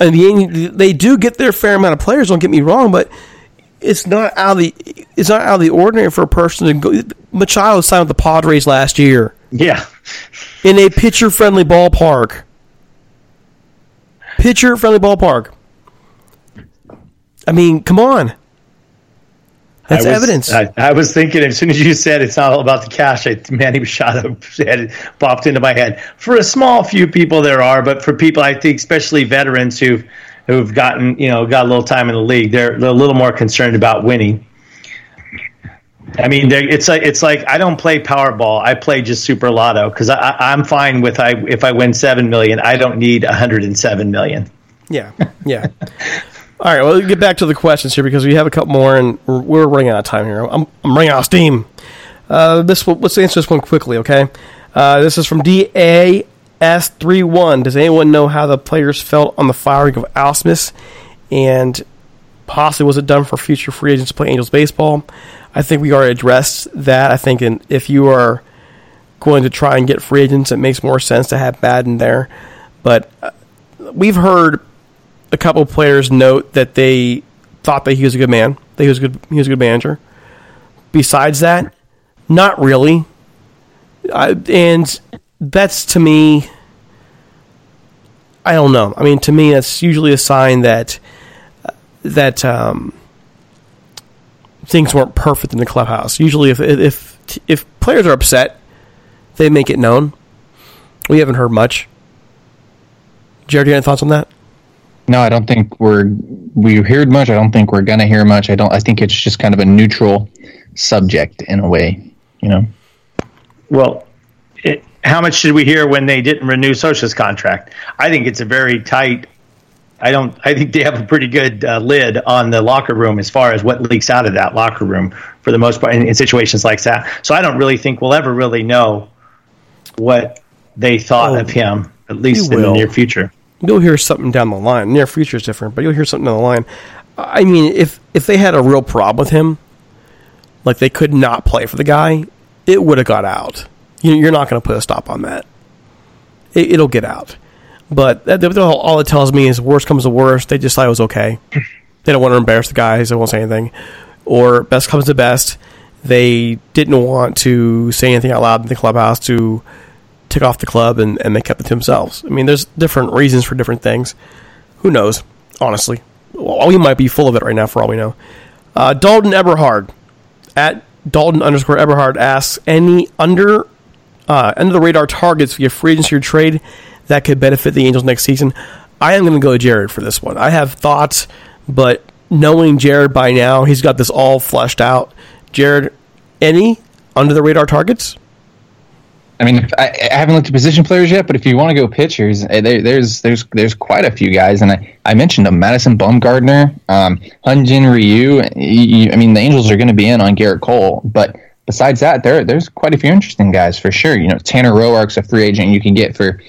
And the they do get their fair amount of players. Don't get me wrong, but it's not out of the it's not out of the ordinary for a person to go. Machado signed with the Padres last year Yeah. in a pitcher friendly ballpark. Pitcher friendly ballpark. I mean, come on. That's I was, evidence. I, I was thinking as soon as you said it's not all about the cash, I, man, he shot up, it popped into my head. For a small few people, there are, but for people, I think, especially veterans who who've gotten, you know, got a little time in the league, they're, they're a little more concerned about winning. I mean, it's like it's like I don't play Powerball. I play just Super Lotto because I, I'm fine with I if I win seven million. I don't need 107 million. Yeah, yeah. All right, well, let's get back to the questions here because we have a couple more, and we're, running out of time here. I'm, I'm running out of steam. Uh, this one- let's answer this one quickly, okay? Uh, this is from DAS31. Does anyone know how the players felt on the firing of Ausmus, and possibly was it done for future free agents to play Angels baseball? I think we already addressed that. I think in, if you are going to try and get free agents, it makes more sense to have Maddon there. But uh, we've heard a couple players note that they thought that he was a good man, that he was a good, he was a good manager. Besides that, not really. I, and that's to me, I don't know. I mean, to me, that's usually a sign that that um, things weren't perfect in the clubhouse. Usually, if if if players are upset, they make it known. We haven't heard much. Jared, do you have any thoughts on that? No, I don't think we're we heard much. I don't think we're gonna hear much. I don't. I think it's just kind of a neutral subject in a way. You know. Well, it, how much did we hear when they didn't renew Scioscia's contract? I think it's a very tight. I don't. I think they have a pretty good uh, lid on the locker room as far as what leaks out of that locker room for the most part in, in situations like that. So I don't really think we'll ever really know what they thought Oh, of him, at least you in the near future. You'll hear something down the line. Near future is different, but you'll hear something down the line. I mean, if if they had a real problem with him, like they could not play for the guy, it would have got out. You, you're not going to put a stop on that. It, it'll get out. But all, it tells me is worst comes to worst. They decide it was okay. They don't want to embarrass the guys. They won't say anything. Or best comes to best. They didn't want to say anything out loud in the clubhouse to took off the club and, and they kept it to themselves. I mean, there's different reasons for different things. Who knows? Honestly, well, we might be full of it right now for all we know. Uh, Dalton Eberhard at Dalton underscore Eberhard asks any under uh, under the radar targets via free agency or trade that could benefit the Angels next season. I am going to go to Jared for this one. I have thoughts, but knowing Jared by now, he's got this all fleshed out. Jared, any under the radar targets? I mean, I, I haven't looked at position players yet, but if you want to go pitchers, eh, there, there's there's there's quite a few guys, and I, I mentioned them: Madison Bumgarner, um, Hyun-Jin Ryu. I mean, the Angels are going to be in on Gerrit Cole, but besides that, there there's quite a few interesting guys for sure. You know, Tanner Roark's a free agent you can get for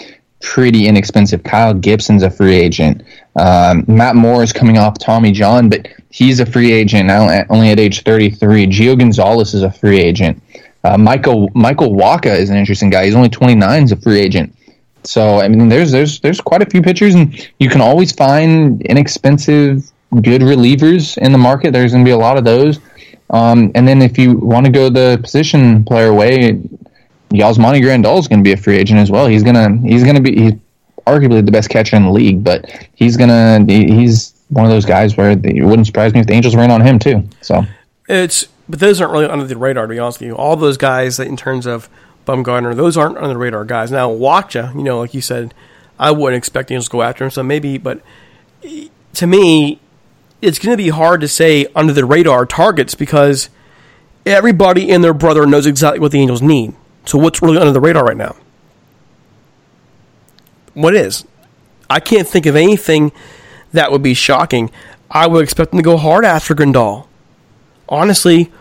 pretty inexpensive. Kyle Gibson's a free agent. Um, Matt Moore is coming off Tommy John, but he's a free agent now, only at age 33. Gio Gonzalez is a free agent. Uh, Michael Michael Waka is an interesting guy. He's only 29, he's a free agent. So I mean, there's there's there's quite a few pitchers, and you can always find inexpensive, good relievers in the market. There's going to be a lot of those. Um, and then if you want to go the position player way, Yasmani Grandal is going to be a free agent as well. He's gonna he's gonna be he's arguably the best catcher in the league, but he's gonna he's one of those guys where it wouldn't surprise me if the Angels ran on him too. So It's but those aren't really under the radar to be honest with you. All those guys in terms of Bumgarner, those aren't under the radar guys. Now Wacha, you know, like you said, I wouldn't expect the Angels to go after him. So maybe, but eh, to me, it's going to be hard to say under the radar targets because everybody and their brother knows exactly what the Angels need. So what's really under the radar right now? What is? I can't think of anything that would be shocking. I would expect them to go hard after Grandal honestly,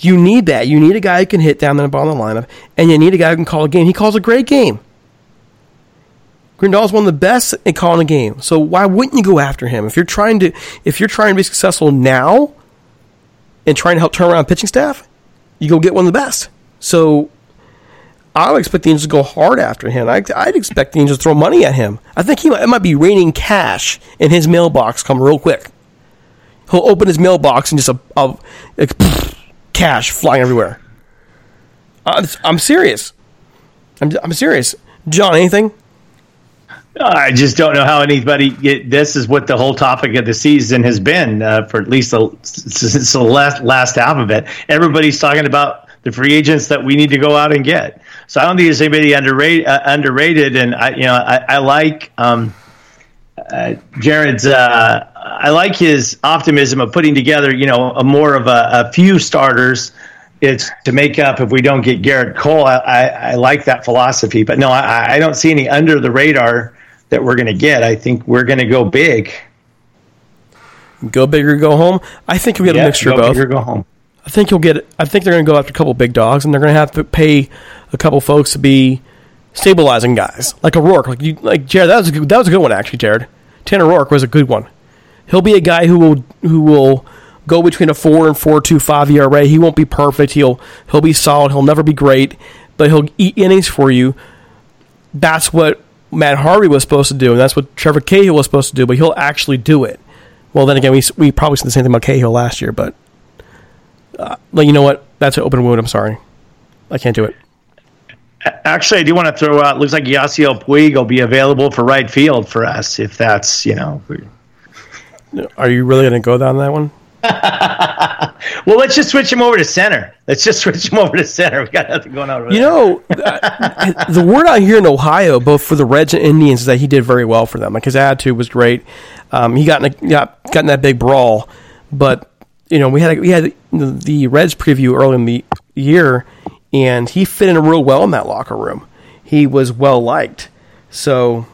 you need that. You need a guy who can hit down the bottom of the lineup, and you need a guy who can call a game. He calls a great game. Grandal's one of the best at calling a game. So why wouldn't you go after him if you're trying to if you're trying to be successful now and trying to help turn around pitching staff? You go get one of the best. So I would expect the Angels to go hard after him. I, I'd expect the Angels to throw money at him. I think he might, it might be raining cash in his mailbox come real quick. He'll open his mailbox and just a, a, like, cash flying everywhere. Uh, I'm serious. I'm, I'm serious. John, anything? I just don't know how anybody. This is what the whole topic of the season has been uh, for at least the, since the last last half of it. Everybody's talking about the free agents that we need to go out and get. So I don't think there's anybody underrated. Uh, underrated, and I, you know, I, I like um, uh, Jared's. I like his optimism of putting together, you know, a more of a, a few starters. It's to make up if we don't get Gerrit Cole. I, I, I like that philosophy, but no, I, I don't see any under the radar that we're going to get. I think we're going to go big. Go big or go home. I think we get Yeah, a mixture of both. big or go home. I think you'll get. I think they're going to go after a couple big dogs, and they're going to have to pay a couple folks to be stabilizing guys, like a Roark. Like you, like Jared. That was a good, that was a good one actually. Jared Tanner Roark was a good one. He'll be a guy who will who will go between a four and four two five ERA. He won't be perfect. He'll he'll be solid. He'll never be great, but he'll eat innings for you. That's what Matt Harvey was supposed to do, and that's what Trevor Cahill was supposed to do. But he'll actually do it. Well, then again, we we probably said the same thing about Cahill last year, but uh, you know what? That's an open wound. I'm sorry, I can't do it. Actually, I do want to throw out. Looks like Yasiel Puig will be available for right field for us if that's you know. Are you really going to go down that one? Well, let's just switch him over to center. Let's just switch him over to center. We got nothing going on. Over You there. know, the word out here in Ohio, both for the Reds and Indians, is that he did very well for them. Like his attitude was great. Um, he got in, a, got got in that big brawl, but you know we had we had the, the Reds preview early in the year, and he fit in real well in that locker room. He was well liked. So,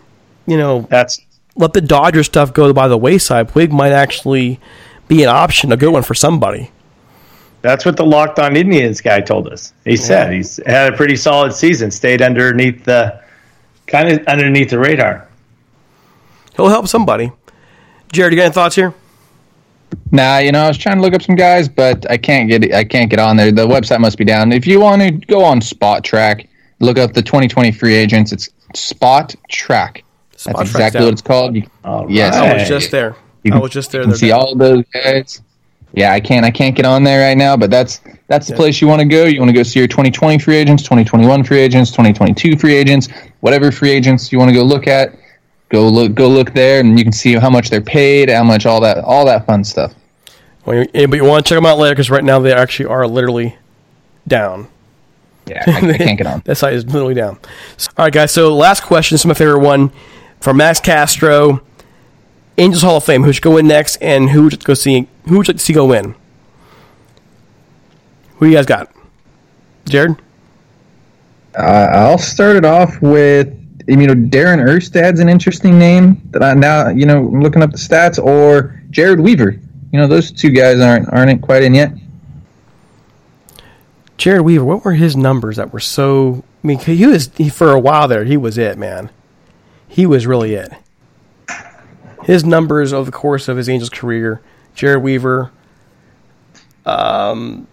you know, that's let the Dodger stuff go by the wayside. Puig might actually be an option, a good one for somebody. That's what the locked on Indians guy told us. He said he's had a pretty solid season, stayed underneath the kind of underneath the radar. He'll help somebody. Jared, you got any thoughts here? Nah, you know, I was trying to look up some guys, but I can't get I can't get on there. The website must be down. If you want to go on Spotrac, look up the 2020 free agents. It's Spot Track. Spot That's Track's exactly down. what it's called. You, All yes, right. I was just there. You I was just there. you can see down. all those guys. Yeah, I can't I can't get on there right now, but that's that's the place you want to go. You want to go see your 2020 free agents, 2021 free agents, 2022 free agents, whatever free agents you want to go look at. Go look go look there, and you can see how much they're paid, how much all that all that fun stuff. Well, yeah, but you want to check them out later because right now they actually are literally down. Yeah, I, I can't get on. That site is literally down. So- all right, guys. So last question. This is my favorite one from Max Castro. Angels Hall of Fame. Who should go in next, and who would you go see? Who would you like to see go in? Who you guys got? Jared. Uh, I'll start it off with you know Darren Erstad's an interesting name that I now you know I'm looking up the stats or Jered Weaver. You know those two guys aren't aren't quite in yet. Jered Weaver. What were his numbers that were so? I mean, he was he, for a while there. He was it, man. He was really it. His numbers over the course of his Angels career. Jered Weaver. Um,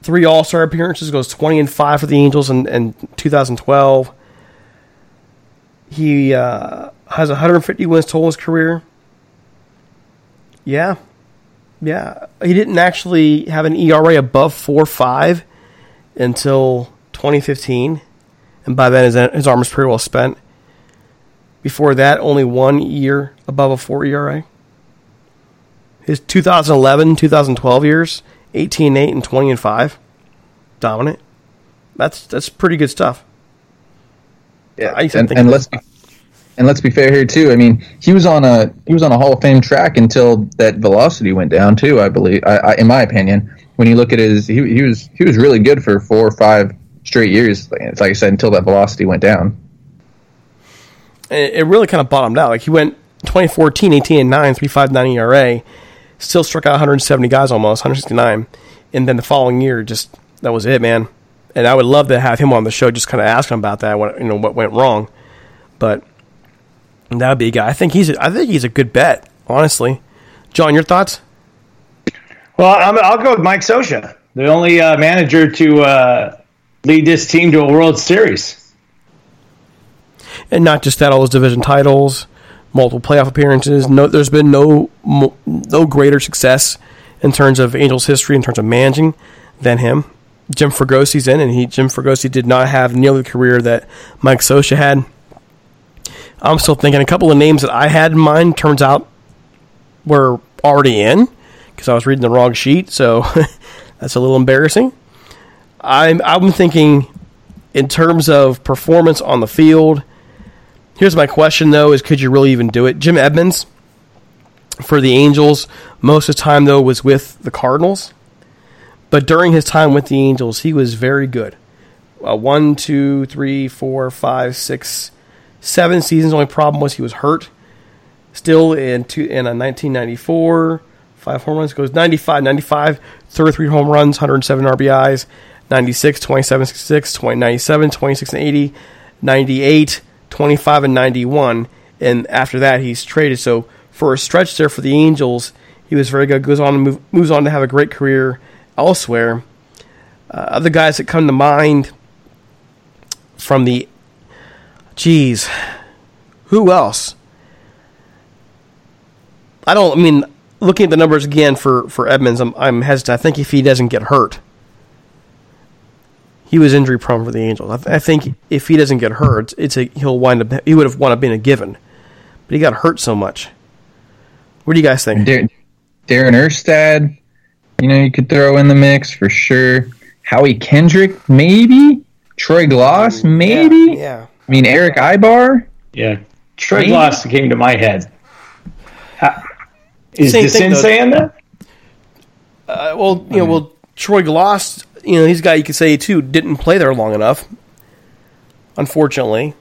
three All Star appearances, goes twenty and five for the Angels in, in 2012. He uh, has 150 wins total in his career. Yeah, yeah. He didn't actually have an ERA above four five until 2015, and by then his his arm was pretty well spent. Before that, only one year above a four ERA. His 2011, 2012 years, 18 8 and 20 and 5. Dominant. That's that's pretty good stuff. Yeah, I and, think and let's be, and let's be fair here too. I mean, he was on a he was on a Hall of Fame track until that velocity went down too. I believe, I, I, in my opinion, when you look at his, he, he was he was really good for four or five straight years. Like I said, until that velocity went down. It, really kind of bottomed out. Like he went 2014, 18 and 9, 3.59 ERA, still struck out 170 guys almost, 169. And then the following year, just that was it, man. And I would love to have him on the show, just kind of ask him about that, what you know, what went wrong. But that would be a guy. I think he's a, I think he's a good bet, honestly. John, your thoughts? Well, I'm, I'll go with Mike Scioscia, the only uh, manager to uh, lead this team to a World Series. And not just that, all those division titles, multiple playoff appearances. No, there's been no no greater success in terms of Angels history in terms of managing than him. Jim Fregosi's in, and he Jim Fragosi did not have nearly the career that Mike Scioscia had. I'm still thinking a couple of names that I had in mind. Turns out were already in because I was reading the wrong sheet. So that's a little embarrassing. I'm I'm thinking in terms of performance on the field. Here's my question though: Is could you really even do it? Jim Edmonds for the Angels most of the time though was with the Cardinals, but during his time with the Angels, he was very good. Uh, one, two, three, four, five, six, seven seasons. Only problem was he was hurt. Still in two, in a 1994, five home runs goes 95, 95, 33 home runs, 107 RBIs, 96, 27, 66, 20, 97, 26 and 80, 98, 25 and 91. And after that, he's traded. So for a stretch there for the Angels, he was very good. Goes on and move, moves on to have a great career elsewhere. Uh, other guys that come to mind from the, geez, who else? I don't. I mean, looking at the numbers again for for Edmonds, I'm I'm hesitant. I think if he doesn't get hurt, he was injury prone for the Angels. I, th- I think if he doesn't get hurt, it's a he'll wind up. He would have wound up being a given, but he got hurt so much. What do you guys think? Dar- Darren Erstad, you know, you could throw in the mix for sure. Howie Kendrick, maybe. Troy Glaus, maybe. Yeah. I mean, Erick Aybar. Yeah. Troy Maybe. Glaus came to my head. Ha- Is Same the thing, though. Sensei in there? Uh, well, you know, well, Troy Glaus, you know, he's a guy you could say too didn't play there long enough. Unfortunately.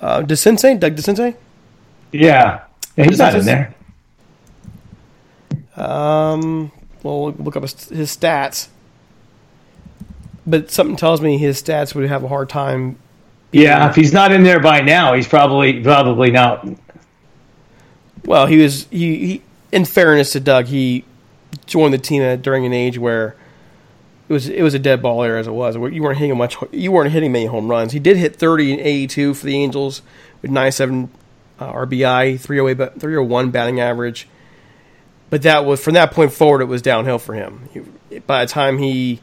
Uh, DeCinces, Doug DeCinces. Yeah. yeah he's not in there. Um, well, we'll look up his, his stats. But something tells me his stats would have a hard time. Yeah, if he's not in there by now, he's probably probably not. Well, he was he, he in fairness to Doug, he joined the team at, during an age where it was it was a dead ball era as it was. You weren't hitting much. You weren't hitting many home runs. He did hit 30 and 82 for the Angels with 97 uh, RBI, 308, 301 batting average. But that was from that point forward, it was downhill for him. He, by the time he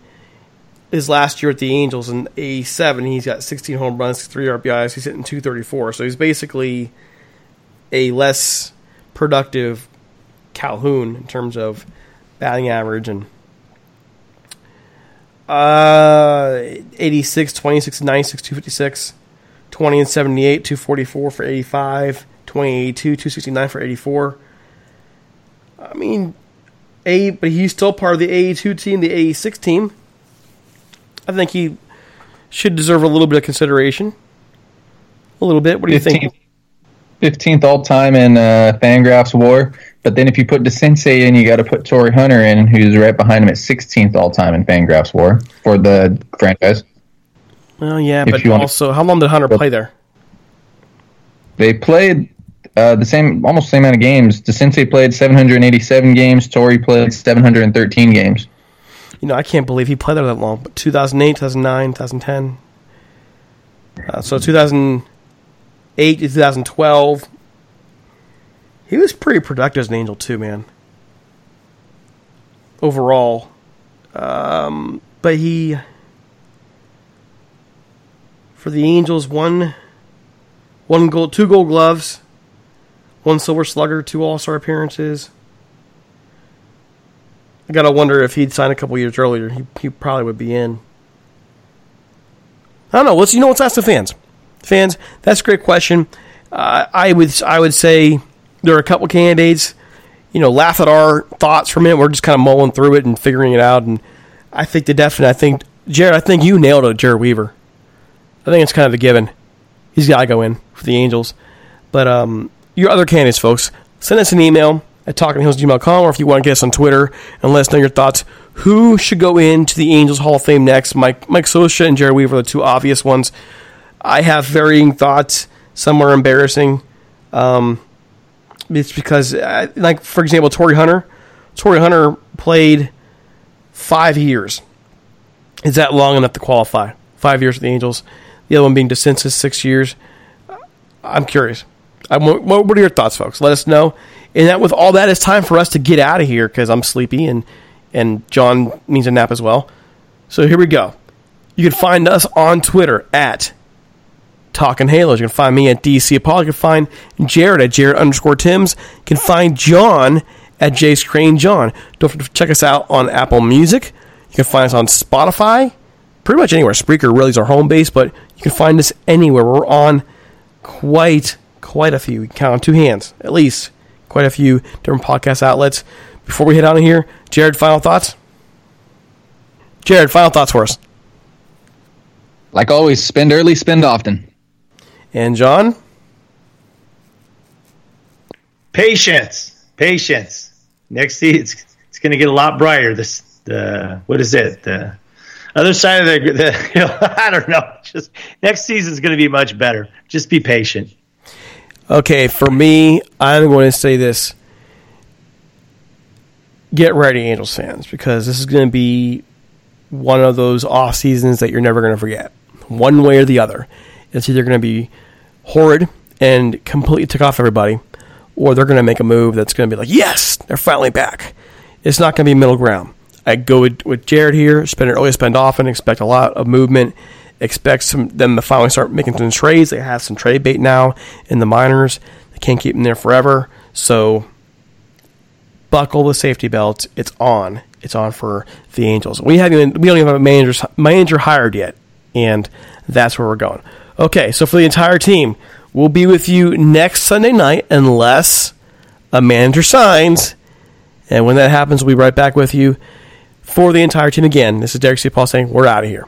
his last year at the Angels in '87, he's got 16 home runs, three RBIs. He's hitting 234, so he's basically a less productive Calhoun in terms of batting average and uh 86 26 96 256 20 and 78 244 for 85 2082 269 for 84 I mean a but he's still part of the 82 team the 86 team. I think he should deserve a little bit of consideration. A little bit. What do you think? 15th all time in uh, Fangraphs WAR. But then if you put DeCinces in, you got to put Torii Hunter in, who's right behind him at 16th all time in Fangraphs WAR for the franchise. well yeah if but also how long did Hunter play there They played uh, the same, almost the same amount of games. DeCinces played 787 games. Torii played 713 games. you know, I can't believe he played there that long. But 2008, 2009, 2010. Uh, so 2008 to 2012. He was pretty productive as an Angel, too, man. Overall. Um, but he. For the Angels, one. One gold, two gold gloves, one silver slugger, two All Star appearances. I gotta wonder if he'd signed a couple years earlier, he, he probably would be in. I don't know. Let's you know. Let's ask the fans. Fans, that's a great question. Uh, I would I would say there are a couple candidates. You know, laugh at our thoughts for a minute. We're just kind of mulling through it and figuring it out. And I think the definite. I think Jared. I think you nailed it, Jered Weaver. I think it's kind of a given. He's got to go in for the Angels. But um, your other candidates, folks, send us an email at talkinghalosgmail.com or if you want to get us on Twitter and let us know your thoughts. Who should go into the Angels Hall of Fame next? Mike Mike Scioscia and Jered Weaver are the two obvious ones. I have varying thoughts. Some are embarrassing. Um, it's because, uh, like for example, Torii Hunter. Torii Hunter played five years. Is that long enough to qualify? Five years with the Angels. The other one being DeCinces, six years. I'm curious. I'm, what what are your thoughts, folks? Let us know. And that with all that, it's time for us to get out of here because I'm sleepy and and John needs a nap as well. So here we go. You can find us on Twitter at Talking Halos. You can find me at DC Apollo. You can find Jared at Jared underscore Timms. You can find John at J Crane John. Don't forget to check us out on Apple Music. You can find us on Spotify. Pretty much anywhere. Spreaker really is our home base, but you can find us anywhere. We're on quite quite a few. We can count on two hands, at least. Quite a few different podcast outlets. Before we head out of here, Jared, final thoughts? Jared, final thoughts for us. Like always, spend early, spend often. And John? Patience, patience. Next season, it's, it's going to get a lot brighter. This, the what is it? The other side of the, the you know, I don't know. Just next season's going to be much better. Just be patient. Okay, for me, I'm going to say this. Get ready, Angels fans, because this is going to be one of those off seasons that you're never going to forget. One way or the other. It's either going to be horrid and completely tick off everybody, or they're going to make a move that's going to be like, yes, they're finally back. It's not going to be middle ground. I go with, with Jared here, spend it early, spend often, expect a lot of movement, expect some them to finally start making some trades. They have some trade bait now in the minors. They can't keep them there forever. So buckle the safety belts. It's on. It's on for the Angels. We haven't even, we don't even have a manager manager hired yet, and that's where we're going. Okay, so for the entire team, we'll be with you next Sunday night unless a manager signs, and when that happens, we'll be right back with you for the entire team again. This is Derek C. Paul saying we're out of here.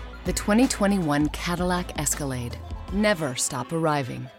The 2021 Cadillac Escalade. Never stop arriving.